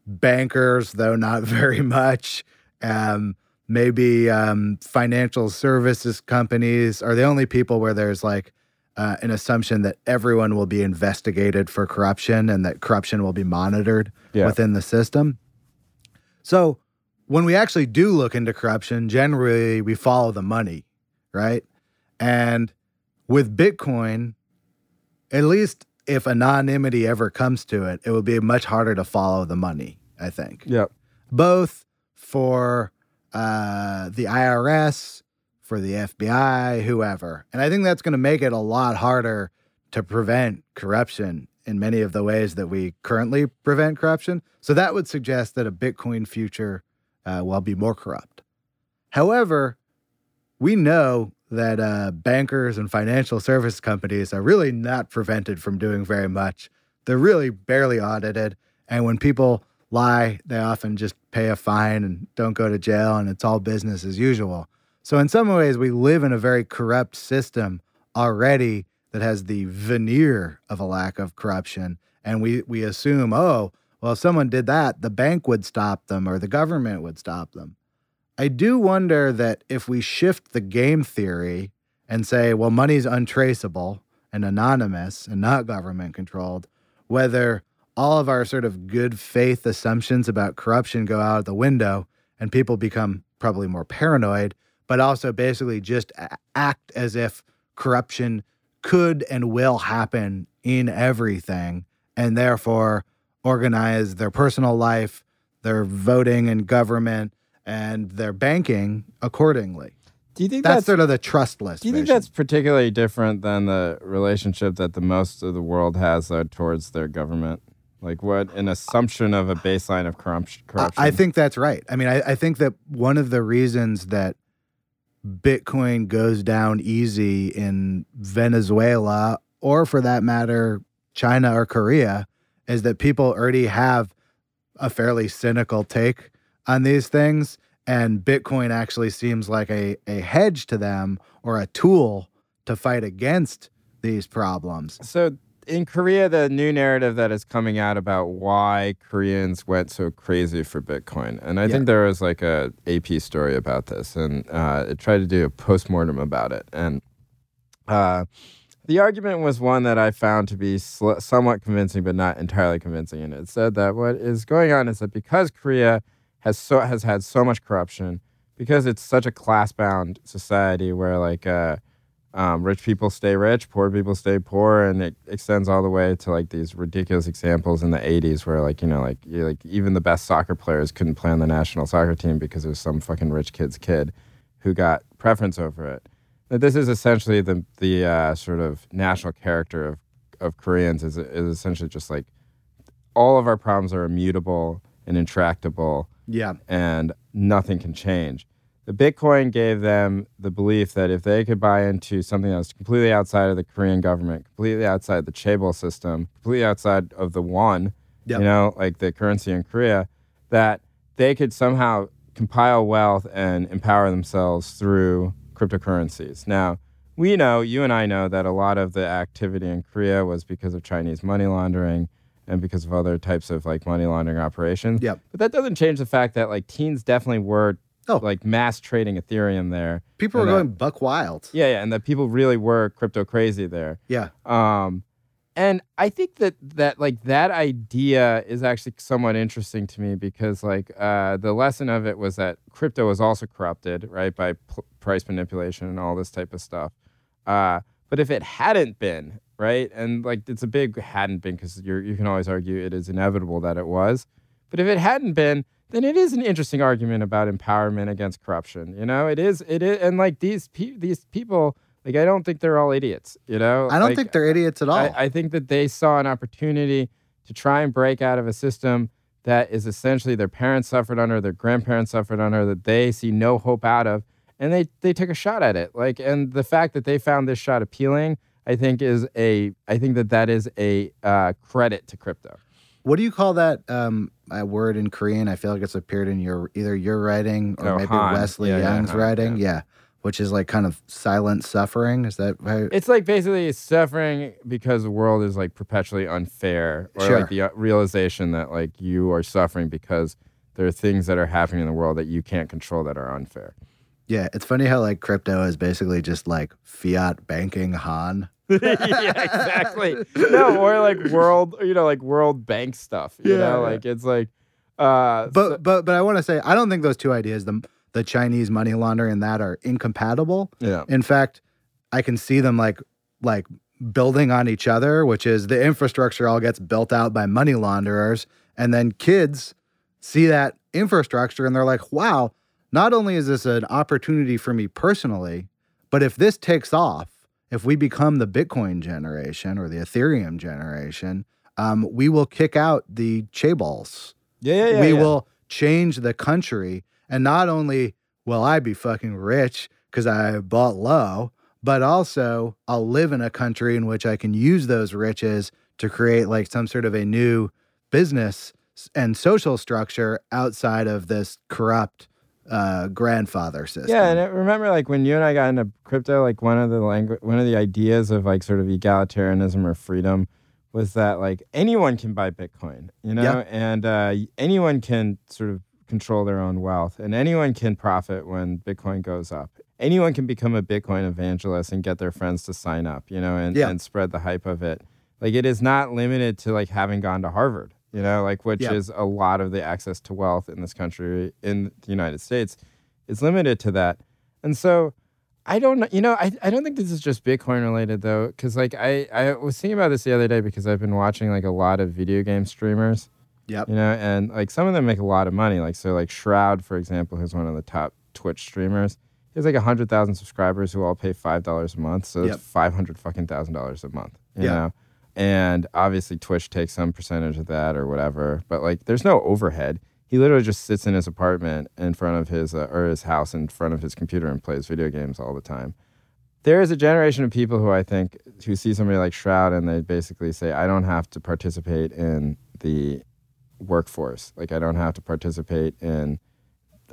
bankers, though not [LAUGHS] very much, um, maybe um, financial services companies are the only people where there's like uh, an assumption that everyone will be investigated for corruption and that corruption will be monitored Yeah. within the system. So when we actually do look into corruption, generally we follow the money, right? And with Bitcoin, at least if anonymity ever comes to it, it will be much harder to follow the money, I think Yep. both for uh, the IRS, for the FBI, whoever. And I think that's going to make it a lot harder to prevent corruption in many of the ways that we currently prevent corruption. So that would suggest that a Bitcoin future uh, will be more corrupt. However, we know that uh, bankers and financial service companies are really not prevented from doing very much. They're really barely audited. And when people lie, they often just pay a fine and don't go to jail, and it's all business as usual. So, in some ways, we live in a very corrupt system already that has the veneer of a lack of corruption. And we, we assume, oh, well, if someone did that, the bank would stop them or the government would stop them. I do wonder that if we shift the game theory and say, well, money's untraceable and anonymous and not government controlled, whether all of our sort of good faith assumptions about corruption go out the window and people become probably more paranoid, but also basically just act as if corruption could and will happen in everything and therefore organize their personal life, their voting and government, and their banking accordingly. Do you think That's, that's, sort of the trustless. do you think vision. that's particularly different than the relationship that the most of the world has though towards their government? Like what an assumption of a baseline of corruption. I- corruption. I think that's right. I mean, I, I think that one of the reasons that Bitcoin goes down easy in Venezuela, or for that matter, China or Korea, is that people already have a fairly cynical take on these things. And Bitcoin actually seems like a, a hedge to them or a tool to fight against these problems. So in Korea, the new narrative that is coming out about why Koreans went so crazy for Bitcoin, and I Yeah. think there was like a AP story about this, and uh, it tried to do a postmortem about it, and uh, the argument was one that I found to be sl- somewhat convincing, but not entirely convincing. And it said that what is going on is that because Korea has so has had so much corruption, because it's such a class bound society where like uh, um, rich people stay rich, poor people stay poor, and it extends all the way to like these ridiculous examples in the '80s where like you know like you, like even the best soccer players couldn't play on the national soccer team because there's some fucking rich kid's kid who got preference over it. This is essentially the the uh, sort of national character of of Koreans is is essentially just like all of our problems are immutable and intractable Yeah. and nothing can change. The Bitcoin gave them the belief that if they could buy into something that was completely outside of the Korean government, completely outside the chaebol system, completely outside of the won, Yep. you know, like the currency in Korea, that they could somehow compile wealth and empower themselves through cryptocurrencies. Now, we know, you and I know, that a lot of the activity in Korea was because of Chinese money laundering and because of other types of like money laundering operations. Yep. But that doesn't change the fact that like teens definitely were Oh. like mass trading Ethereum there. People And that- going buck wild. Yeah, yeah, and that people really were crypto crazy there. Yeah. Um, and I think that that like that idea is actually somewhat interesting to me because like uh, the lesson of it was that crypto was also corrupted, right, by p- price manipulation and all this type of stuff. Uh, but if it hadn't been, right, and like it's a big hadn't been because you you can always argue it is inevitable that it was. But if it hadn't been, then it is an interesting argument about empowerment against corruption. You know, it is it is, and like these pe- these people. Like I don't think they're all idiots, you know. I don't Like, think they're idiots at all. I, I think that they saw an opportunity to try and break out of a system that is essentially their parents suffered under, their grandparents suffered under, that they see no hope out of. and they they took a shot at it. Like, and the fact that they found this shot appealing, I think is a I think that that is a uh, credit to crypto. What do you call that um, a word in Korean? I feel like it's appeared in your either your writing or Oh, maybe Han. Wesley Yeah, yeah, Yang's Han, writing. yeah. Yeah. which is like kind of silent suffering. Is that how? It's like basically suffering because the world is like perpetually unfair, or Sure. like the uh, realization that like you are suffering because there are things that are happening in the world that you can't control that are unfair. yeah, it's funny how like crypto is basically just like fiat banking Han. [LAUGHS] yeah, exactly. No, [LAUGHS] or like world, you know, like World Bank stuff. You Yeah, know, like it's like, uh, But so- but but I want to say I don't think those two ideas, the the Chinese money laundering and that, are incompatible. yeah, In fact, I can see them like like building on each other, which is the infrastructure all gets built out by money launderers, and then kids see that infrastructure and they're like, "Wow, not only is this an opportunity for me personally, but if this takes off, if we become the Bitcoin generation or the Ethereum generation, um, we will kick out the chaebols." yeah, yeah, yeah. we yeah. will change the country. And not only will I be fucking rich because I bought low, but also I'll live in a country in which I can use those riches to create like some sort of a new business and social structure outside of this corrupt uh, grandfather system. Yeah, and I remember like when you and I got into crypto, like one of the language, one of the ideas of like sort of egalitarianism or freedom was that like anyone can buy Bitcoin, you know, Yeah. and uh, anyone can sort of control their own wealth, and anyone can profit when Bitcoin goes up. Anyone can become a Bitcoin evangelist and get their friends to sign up, you know, and, Yeah. and spread the hype of it. Like it is not limited to like having gone to Harvard, you know, like which Yeah. is a lot of the access to wealth in this country, in the United States, is limited to that. And so I don't know, you know, I, I don't think this is just Bitcoin related though, because like I, I was thinking about this the other day because I've been watching like a lot of video game streamers, Yep. you know, and like some of them make a lot of money. Like so like Shroud, for example, who's one of the top Twitch streamers. He has like hundred thousand subscribers who all pay five dollars a month. So Yep. it's five hundred fucking thousand dollars a month. You Yeah. know? And obviously Twitch takes some percentage of that or whatever. But like there's no overhead. He literally just sits in his apartment in front of his uh, or his house in front of his computer and plays video games all the time. There is a generation of people who I think who see somebody like Shroud and they basically say, I don't have to participate in the workforce. Like I don't have to participate in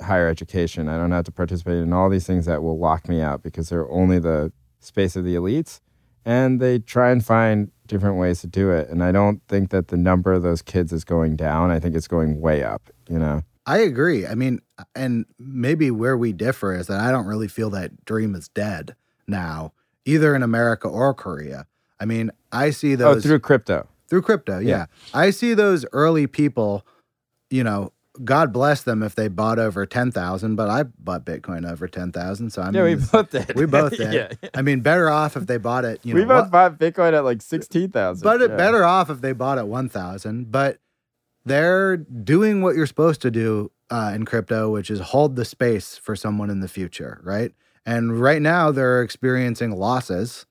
higher education. I don't have to participate in all these things that will lock me out because they're only the space of the elites. And they try and find different ways to do it. And I don't think that the number of those kids is going down. I think it's going way up, you know? I agree. I mean, and maybe where we differ is that I don't really feel that dream is dead now, either in America or Korea. I mean, I see oh, those oh, through crypto. through crypto. Yeah. Yeah. I see those early people, you know, God bless them if they bought over 10,000, but I bought Bitcoin over 10,000. So I mean, yeah, we both did. we both [LAUGHS] did. yeah. I mean, better off if they bought it, you know, we both what- bought Bitcoin at like 16,000. but it yeah. better off if they bought at 1,000. But they're doing what you're supposed to do uh, in crypto, which is hold the space for someone in the future, right? And right now they're experiencing losses,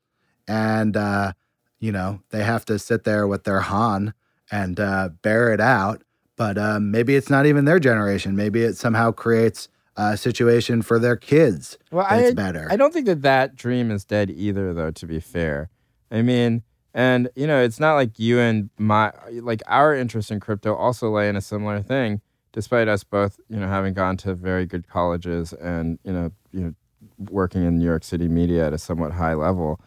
and uh, you know they have to sit there with their Han and uh, bear it out. But um, maybe it's not even their generation. Maybe it somehow creates a situation for their kids Well, that's I, better. I don't think that that dream is dead either, though. To be fair, I mean, and you know, it's not like you and my like our interest in crypto also lay in a similar thing, despite us both, you know, having gone to very good colleges and you know, you know, working in New York City media at a somewhat high level.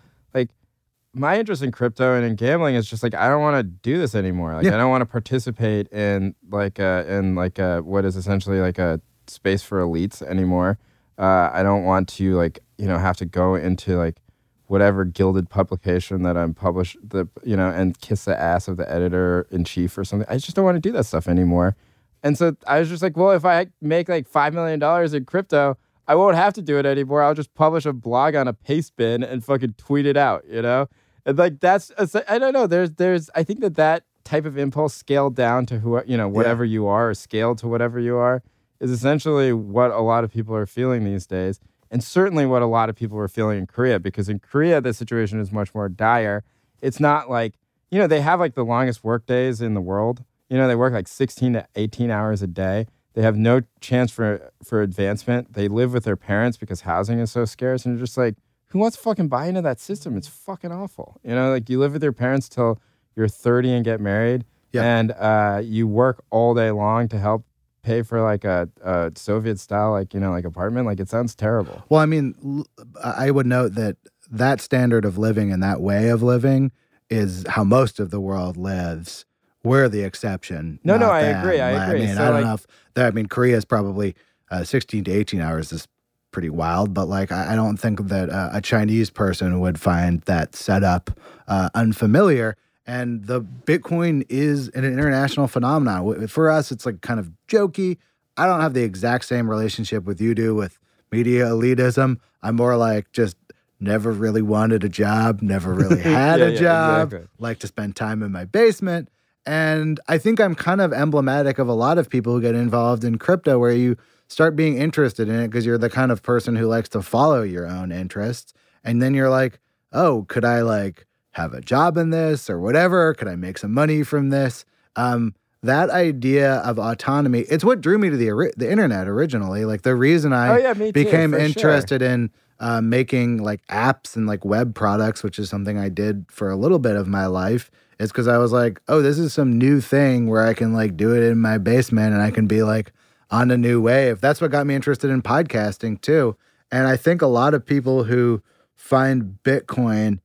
My interest in crypto and in gambling is just like I don't want to do this anymore. Like Yeah. I don't want to participate in like a in like a what is essentially like a space for elites anymore. Uh, I don't want to like you know have to go into like whatever gilded publication that I'm published the you know and kiss the ass of the editor in chief or something. I just don't want to do that stuff anymore. And so I was just like, well, if I make like five million dollars in crypto, I won't have to do it anymore. I'll just publish a blog on a paste bin and fucking tweet it out, you know? And like that's uh, I don't know. There's there's I think that that type of impulse scaled down to who you know whatever you are or scaled to whatever you are is essentially what a lot of people are feeling these days. And certainly what a lot of people were feeling in Korea, because in Korea, the situation is much more dire. It's not like, you know, they have like the longest work days in the world. You know, they work like 16 to 18 hours a day. They have no chance for for advancement. They live with their parents because housing is so scarce, and you're just like, who wants to fucking buy into that system? It's fucking awful. You know, like you live with your parents till you're 30 and get married, Yeah. and uh, you work all day long to help pay for like a, a Soviet style, like you know, like apartment. Like it sounds terrible. Well, I mean, I would note that that standard of living and that way of living is how most of the world lives. We're the exception. No, no, I them. agree, I agree. I mean, So, I don't like- know if that. I mean, Korea is probably uh, 16 to 18 hours is pretty wild, but like, I, I don't think that uh, a Chinese person would find that setup uh, unfamiliar. And the Bitcoin is an international phenomenon. For us, it's like kind of jokey. I don't have the exact same relationship with you do with media elitism. I'm more like just never really wanted a job, never [LAUGHS] really had Yeah, a yeah, job, exactly. like to spend time in my basement. And I think I'm kind of emblematic of a lot of people who get involved in crypto where you start being interested in it because you're the kind of person who likes to follow your own interests. And then you're like, oh, could I like have a job in this or whatever? Could I make some money from this? Um, that idea of autonomy, it's what drew me to the the internet originally. Like the reason I Oh, yeah, too, became for sure. interested in uh, making like apps and like web products, which is something I did for a little bit of my life, is because I was like, oh, this is some new thing where I can like do it in my basement and I can be like on a new wave. That's what got me interested in podcasting too. And I think a lot of people who find Bitcoin,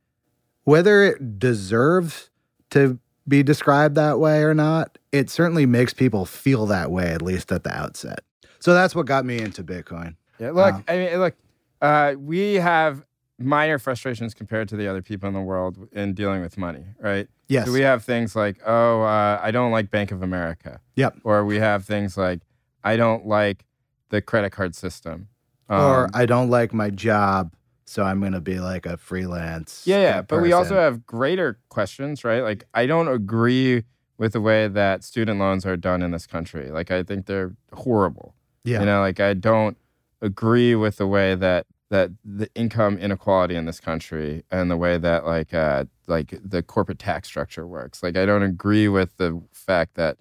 whether it deserves to be described that way or not, it certainly makes people feel that way, at least at the outset. So that's what got me into Bitcoin. Yeah, look, Wow. I mean, look, uh, we have minor frustrations compared to the other people in the world in dealing with money, right? Yes. So we have things like, oh, uh, I don't like Bank of America. Yep. Or we have things like, I don't like the credit card system. or Um, I don't like my job, so I'm going to be like a freelance. yeah, yeah. But we also have greater questions, right? Like, I don't agree with the way that student loans are done in this country. Like, I think they're horrible. yeah. You know, like I don't agree with the way that that the income inequality in this country and the way that like uh like the corporate tax structure works. Like I don't agree with the fact that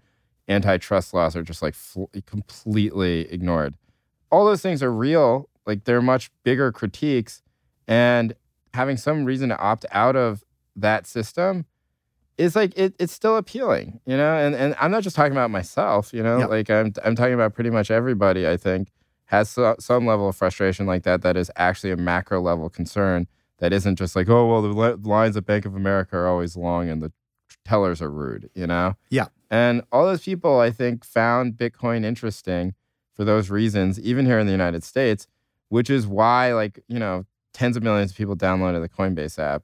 antitrust laws are just like fl- completely ignored. All those things are real. Like they're much bigger critiques and having some reason to opt out of that system is like it, it's still appealing, you know. And and I'm not just talking about myself, you know. Yep. Like I'm I'm talking about pretty much everybody. I think has so, some level of frustration like that. That is actually a macro level concern. That isn't just like oh well the li- lines at Bank of America are always long and the tellers are rude, you know. Yeah. And all those people I think found Bitcoin interesting for those reasons, even here in the United States, which is why like you know tens of millions of people downloaded the Coinbase app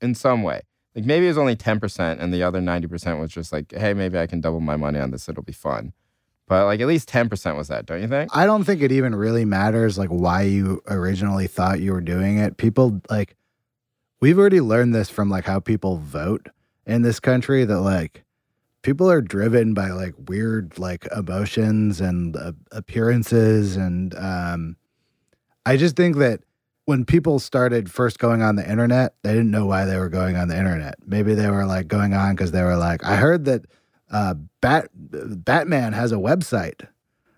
in some way. Like maybe it was only 10% and the other 90% was just like, hey, maybe I can double my money on this. It'll be fun. But like at least 10% was that, don't you think? I don't think it even really matters like why you originally thought you were doing it. People like we've already learned this from like how people vote in this country that like people are driven by like weird like emotions and uh, appearances and um I just think that when people started first going on the internet, they didn't know why they were going on the internet. Maybe they were like going on because they were like, I heard that uh, Bat Batman has a website.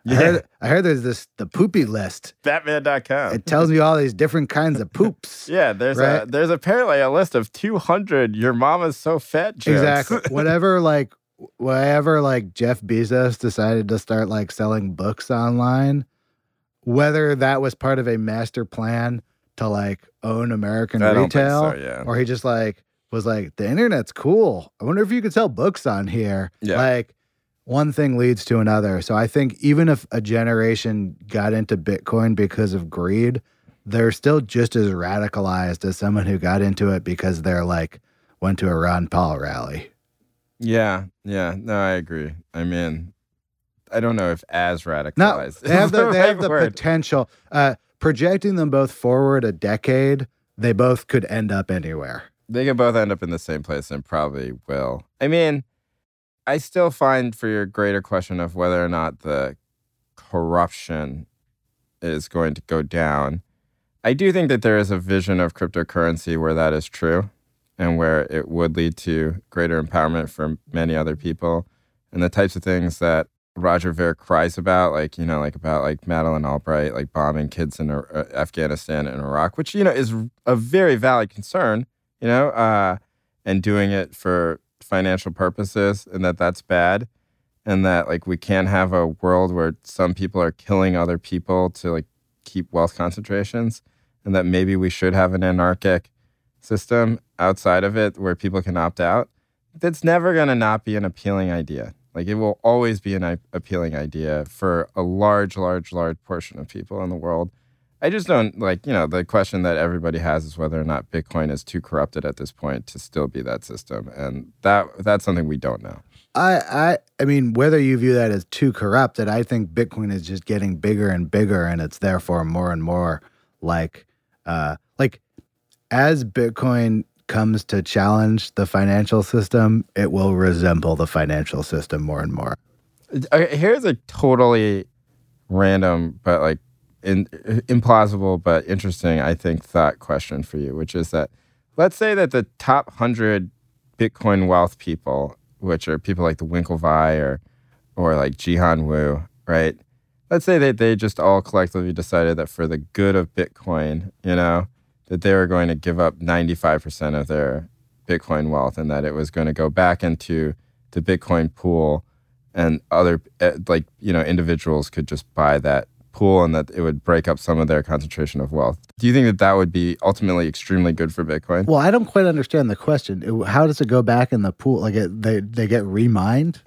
I heard, I heard there's this the poopy list. Batman.com. It tells you all these different kinds of poops. [LAUGHS] yeah, there's a there's apparently a list of 200 your mama's so fat jokes. Exactly. [LAUGHS] Whatever, like, whatever like Jeff Bezos decided to start like selling books online, whether that was part of a master plan to like own American I retail, so, yeah. or he just like was like, the internet's cool. I wonder if you could sell books on here. Yeah. Like, one thing leads to another. So I think even if a generation got into Bitcoin because of greed, they're still just as radicalized as someone who got into it because they're like went to a Ron Paul rally. Yeah, yeah. No, I agree. I mean, I don't know if as No, radicalized. they have [LAUGHS] the they have the potential. Uh, projecting them both forward a decade, they both could end up anywhere. they could both end up in the same place and probably will. I mean, I still find for your greater question of whether or not the corruption is going to go down, I do think that there is a vision of cryptocurrency where that is true and where it would lead to greater empowerment for many other people. And the types of things that Roger Ver cries about, like, you know, like about like Madeleine Albright, like bombing kids in uh, Afghanistan and Iraq, which, you know, is a very valid concern, you know, uh, and doing it for financial purposes and that that's bad. And that, like, we can't have a world where some people are killing other people to, like, keep wealth concentrations. And that maybe we should have an anarchic system outside of it where people can opt out. That's never going to not be an appealing idea. Like it will always be an appealing idea for a large, large, large portion of people in the world. I just don't like, you know, the question that everybody has is whether or not Bitcoin is too corrupted at this point to still be that system. And that that's something we don't know. I, I I mean, whether you view that as too corrupted, I think Bitcoin is just getting bigger and bigger and it's therefore more and more like uh like as Bitcoin comes to challenge the financial system, it will resemble the financial system more and more. Here's a totally random, but like in, implausible, but interesting, I think, thought question for you, which is that let's say that the top 100 Bitcoin wealth people, which are people like the Winklevi or, or like Jihan Wu, right? Let's say that they just all collectively decided that for the good of Bitcoin, you know, that they were going to give up 95% of their Bitcoin wealth and that it was going to go back into the Bitcoin pool and other eh, like you know individuals could just buy that pool and that it would break up some of their concentration of wealth. Do you think that that would be ultimately extremely good for Bitcoin? Well, I don't quite understand the question. How does it go back in the pool? Like it, they they get remined?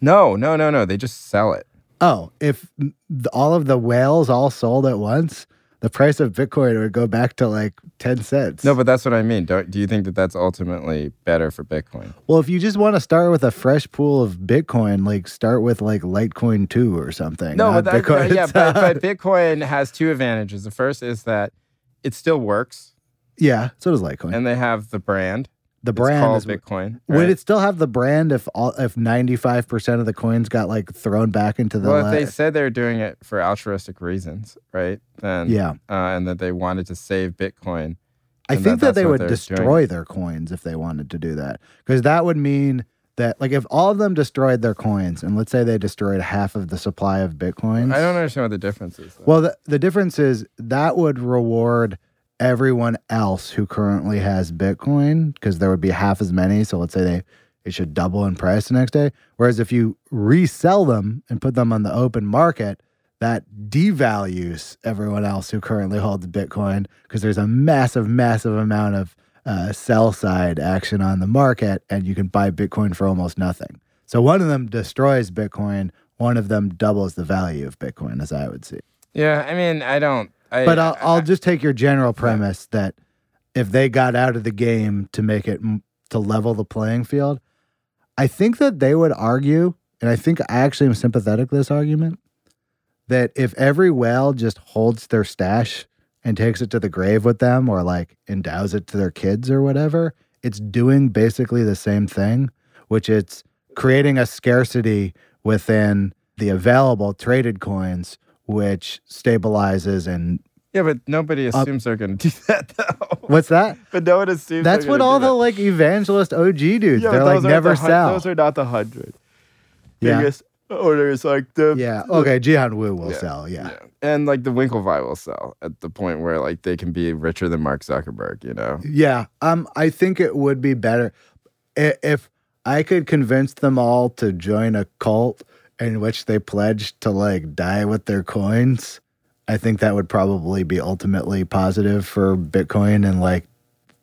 No, no, no, no. They just sell it. Oh, if all of the whales all sold at once, the price of Bitcoin would go back to like 10 cents. No, but that's what I mean. Don't, do you think that that's ultimately better for Bitcoin? Well, if you just want to start with a fresh pool of Bitcoin, like start with like Litecoin 2 or something. No, but that, Bitcoin yeah, but, but Bitcoin has two advantages. The first is that it still works. Yeah, so does Litecoin. And they have the brand. The brand is Bitcoin. Right? Would it still have the brand if all if ninety five percent of the coins got like thrown back into the? Well, if they said they're doing it for altruistic reasons, right? Then yeah, uh, and that they wanted to save Bitcoin. I think that, that they would destroy doing. their coins if they wanted to do that, because that would mean that like if all of them destroyed their coins, and let's say they destroyed half of the supply of Bitcoins. I don't understand what the difference is. Though. Well, the, the difference is that would reward everyone else who currently has Bitcoin because there would be half as many. So let's say they it should double in price the next day. Whereas if you resell them and put them on the open market, that devalues everyone else who currently holds Bitcoin because there's a massive, massive amount of uh, sell side action on the market, and you can buy Bitcoin for almost nothing. So one of them destroys Bitcoin, one of them doubles the value of Bitcoin, as I would see. Yeah, I mean, I don't I, but I'll, I'll just take your general premise yeah. that if they got out of the game to make it to level the playing field, I think that they would argue, and I think I actually am sympathetic to this argument, that if every whale just holds their stash and takes it to the grave with them or like endows it to their kids or whatever, it's doing basically the same thing, which it's creating a scarcity within the available traded coins which stabilizes and yeah, but nobody assumes they're going to do [LAUGHS] that though. What's that? but no one assumes. That's what all the like evangelist OG dudes. Yeah, they're like never the, sell. Those are not the hundred. Yeah. Biggest owners like the yeah. Okay, Jihan Wu will yeah, sell. Yeah. yeah. and like the Winklevi will sell at the point where like they can be richer than Mark Zuckerberg. You know. Yeah. Um. I think it would be better if I could convince them all to join a cult in which they pledged to like die with their coins, I think that would probably be ultimately positive for Bitcoin and like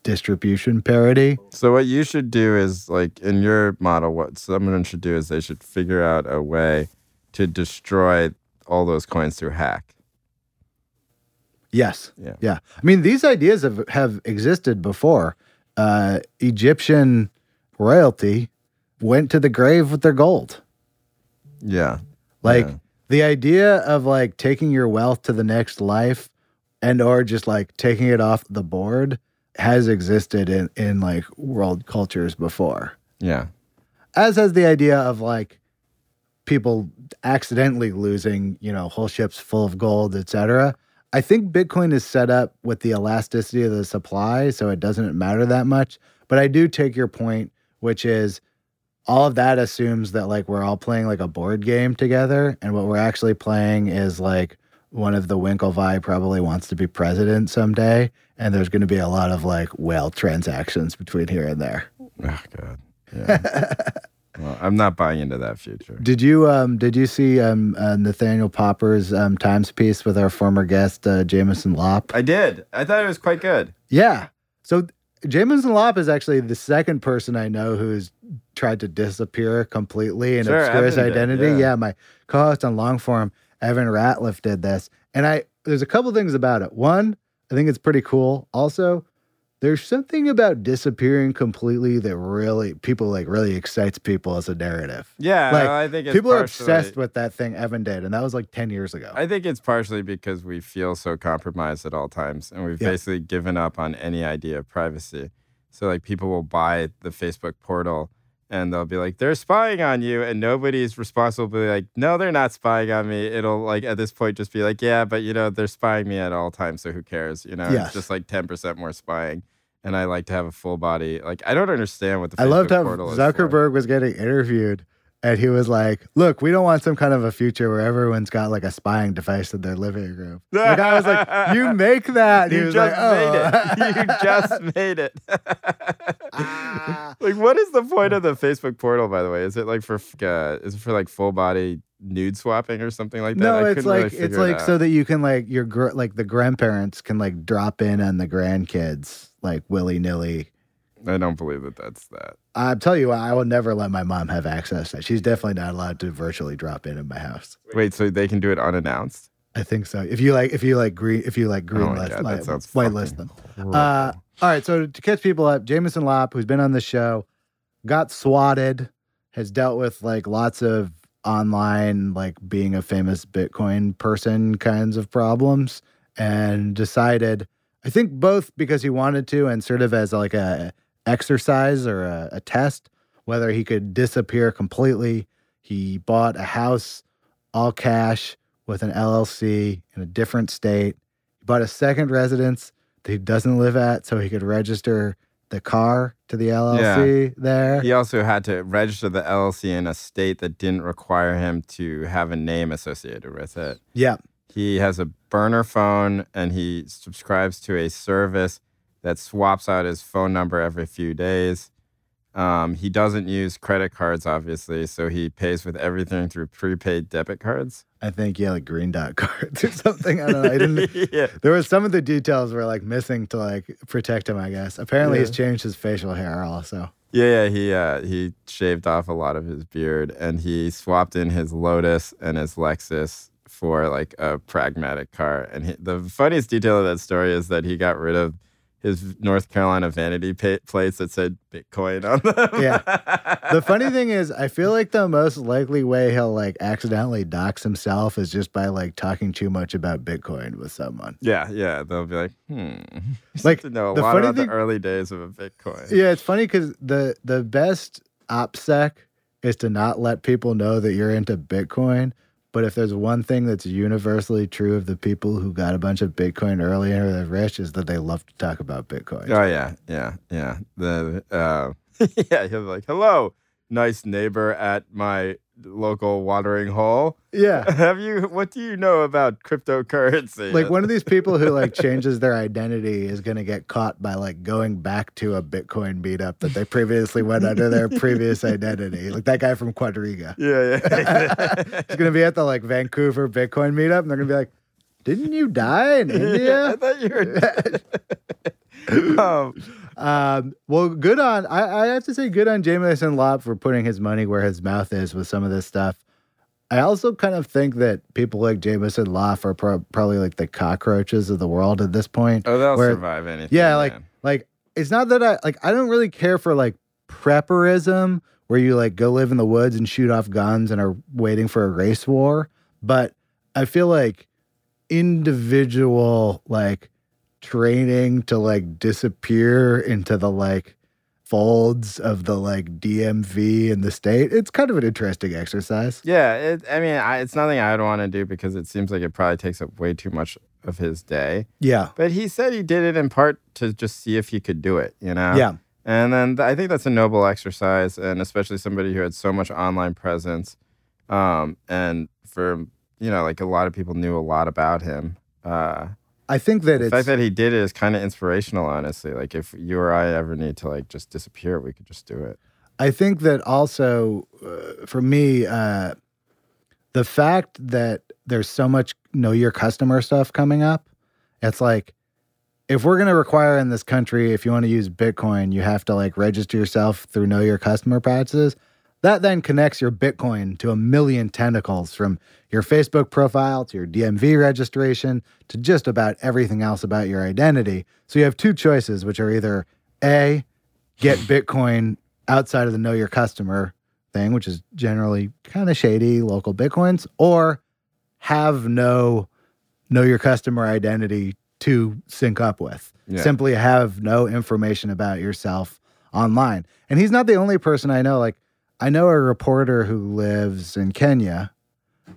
distribution parity. So what you should do is like in your model, what someone should do is they should figure out a way to destroy all those coins through hack. Yes. Yeah. Yeah. I mean, these ideas have, have existed before. Uh, Egyptian royalty went to the grave with their gold. Yeah. Like yeah. the idea of like taking your wealth to the next life and or just like taking it off the board has existed in in like world cultures before. Yeah. As has the idea of like people accidentally losing, you know, whole ships full of gold, etc. I think Bitcoin is set up with the elasticity of the supply, so it doesn't matter that much. But I do take your point, which is all of that assumes that like we're all playing like a board game together, and what we're actually playing is like one of the Winklevi probably wants to be president someday, and there's going to be a lot of like whale transactions between here and there. Oh God. Yeah. [LAUGHS] well, I'm not buying into that future. Did you um did you see um uh, Nathaniel Popper's um Times piece with our former guest uh, Jameson Lopp? I did. I thought it was quite good. Yeah. So Jameson Lopp is actually the second person I know who's tried to disappear completely and Sure, obscure his Evan did, identity. yeah. yeah, my co-host on Longform, Evan Ratliff, did this, and I there's a couple things about it. One, I think it's pretty cool. Also, there's something about disappearing completely that really people like really excites people as a narrative. Yeah, Like, I think it's People are obsessed with that thing Evan did, and that was like 10 years ago. I think it's partially because we feel so compromised at all times, and we've Yeah. basically given up on any idea of privacy. So like people will buy the Facebook portal, and they'll be like, "They're spying on you," and nobody's responsible. Be like, "No, they're not spying on me." It'll like at this point just be like, "Yeah, but you know they're spying me at all times, so who cares?" You know, Yes. it's just like ten percent more spying. And I like to have a full body. Like I don't understand what the I loved how portal is for. Zuckerberg was getting interviewed and he was like, Look, we don't want some kind of a future where everyone's got like a spying device in their living room. Like I was like, [LAUGHS] You make that. He You was just like, made "Oh." it. [LAUGHS] You just [LAUGHS] made it. Ah. like, what is the point of the Facebook portal? By the way, is it like for uh, is it for like full body nude swapping or something like that? No, it's couldn't really like it's figure it like so that you can like your gr- like the grandparents can like drop in on the grandkids like willy nilly. I don't believe that that's that. I tell you, what, I will never let my mom have access. to that. She's definitely not allowed to virtually drop in in my house. Wait, so they can do it unannounced? I think so. If you like, if you like green, if you like green Oh list, God, like, whitelist fucking them. Uh, all right. So to catch people up, Jameson Lopp, who's been on the show, got swatted, has dealt with like lots of online, like being a famous Bitcoin person kinds of problems, and decided, I think both because he wanted to and sort of as like a exercise or a, a test, whether he could disappear completely. He bought a house all cash with an LLC in a different state. He bought a second residence that he doesn't live at so he could register the car to the LLC there. he also had to register the LLC in a state that didn't require him to have a name associated with it. Yeah. He has a burner phone and he subscribes to a service that swaps out his phone number every few days. Um, he doesn't use credit cards, obviously, so he pays with everything through prepaid debit cards. I think yeah, like green dot [LAUGHS] cards or something. I don't know. I didn't [LAUGHS] yeah. there was some of the details were like missing to like protect him, I guess. Apparently Yeah. he's changed his facial hair also. Yeah, yeah, he uh, he shaved off a lot of his beard and he swapped in his Lotus and his Lexus for like a pragmatic car. And he, the funniest detail of that story is that he got rid of his North Carolina vanity pa- plates that said Bitcoin on them. Yeah. The funny [LAUGHS] thing is, I feel like the most likely way he'll like accidentally dox himself is just by like talking too much about Bitcoin with someone. yeah, yeah, they'll be like, hmm, [LAUGHS] Like, like to know a the lot funny about thing- the early days of a Bitcoin. Yeah, it's funny because the the best OPSEC is to not let people know that you're into Bitcoin. But if there's one thing that's universally true of the people who got a bunch of Bitcoin early and are rich is that they love to talk about Bitcoin. Oh yeah, yeah, yeah. The uh, [LAUGHS] yeah, be like, "Hello, nice neighbor at my local watering hole. Yeah. [LAUGHS] Have you? What do you know about cryptocurrency?" Like one of these people who like changes their identity is going to get caught by like going back to a Bitcoin meetup that they previously went under their [LAUGHS] previous identity. Like that guy from Quadriga. Yeah, yeah. [LAUGHS] He's going to be at the like Vancouver Bitcoin meetup and they're going to be like, didn't you die in India? I thought you were. Dead. Um, Um, well, good on, I, I have to say, good on Jameson Lopp for putting his money where his mouth is with some of this stuff. I also kind of think that people like Jameson Lopp are pro- probably like the cockroaches of the world at this point. oh, they'll Where- survive anything. Yeah, like man. like it's not that I like I don't really care for like prepperism where you like go live in the woods and shoot off guns and are waiting for a race war, but I feel like individual like training to like disappear into the like folds of the like DMV in the state. It's kind of an interesting exercise. Yeah, it, I mean, I, it's nothing I'd want to do because it seems like it probably takes up way too much of his day. Yeah. But he said he did it in part to just see if he could do it, you know? Yeah. And then th- I think that's a noble exercise, and especially somebody who had so much online presence. Um, and for you know, like a lot of people knew a lot about him. Uh, I think that the fact that he did it is kind of inspirational, honestly. Like if you or I ever need to like just disappear, we could just do it. I think that also uh, for me, uh, the fact that there's so much know your customer stuff coming up, it's like if we're going to require in this country, if you want to use Bitcoin, you have to like register yourself through know your customer practices. That then connects your Bitcoin to a million tentacles from your Facebook profile to your DMV registration to just about everything else about your identity. So you have two choices, which are either A, get Bitcoin outside of the know your customer thing, which is generally kind of shady LocalBitcoins, or have no know your customer identity to sync up with. Yeah. Simply have no information about yourself online. And he's not the only person I know. Like, I know a reporter who lives in Kenya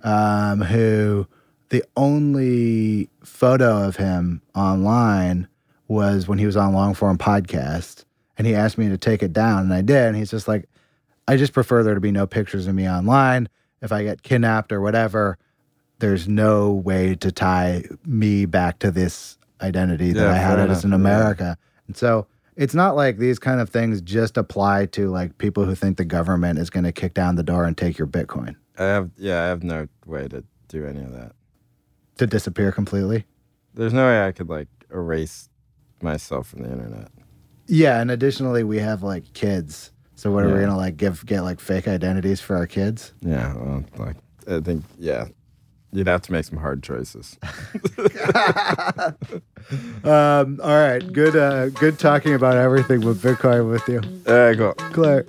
um, who the only photo of him online was when he was on long form podcast and he asked me to take it down and I did and he's just like I just prefer there to be no pictures of me online if I get kidnapped or whatever there's no way to tie me back to this identity that Yeah, I had as enough. in Yeah. America and so it's not like these kind of things just apply to like people who think the government is going to kick down the door and take your bitcoin I have yeah, I have no way to do any of that. to disappear completely There's no way I could like erase myself from the internet. Yeah, and additionally, we have like kids. So what are we gonna like give get like fake identities for our kids? Yeah, well, like I think yeah, you'd have to make some hard choices. [LAUGHS] [LAUGHS] Um, all right, good, uh, good talking about everything with Bitcoin with you, All right, cool. Claire.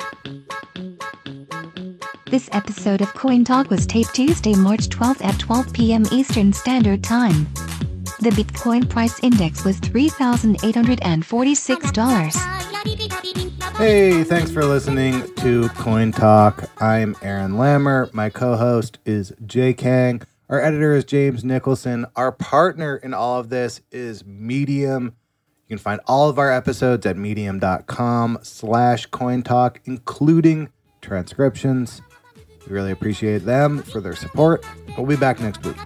This episode of Coin Talk was taped Tuesday, March 12th at 12 p.m. Eastern Standard Time. The Bitcoin price index was $3,846. Hey, thanks for listening to Coin Talk. I'm Aaron Lammer. My co-host is Jay Kang. Our editor is James Nicholson. Our partner in all of this is Medium. You can find all of our episodes at medium.com slash coin talk, including transcriptions. We really appreciate them for their support. We'll be back next week.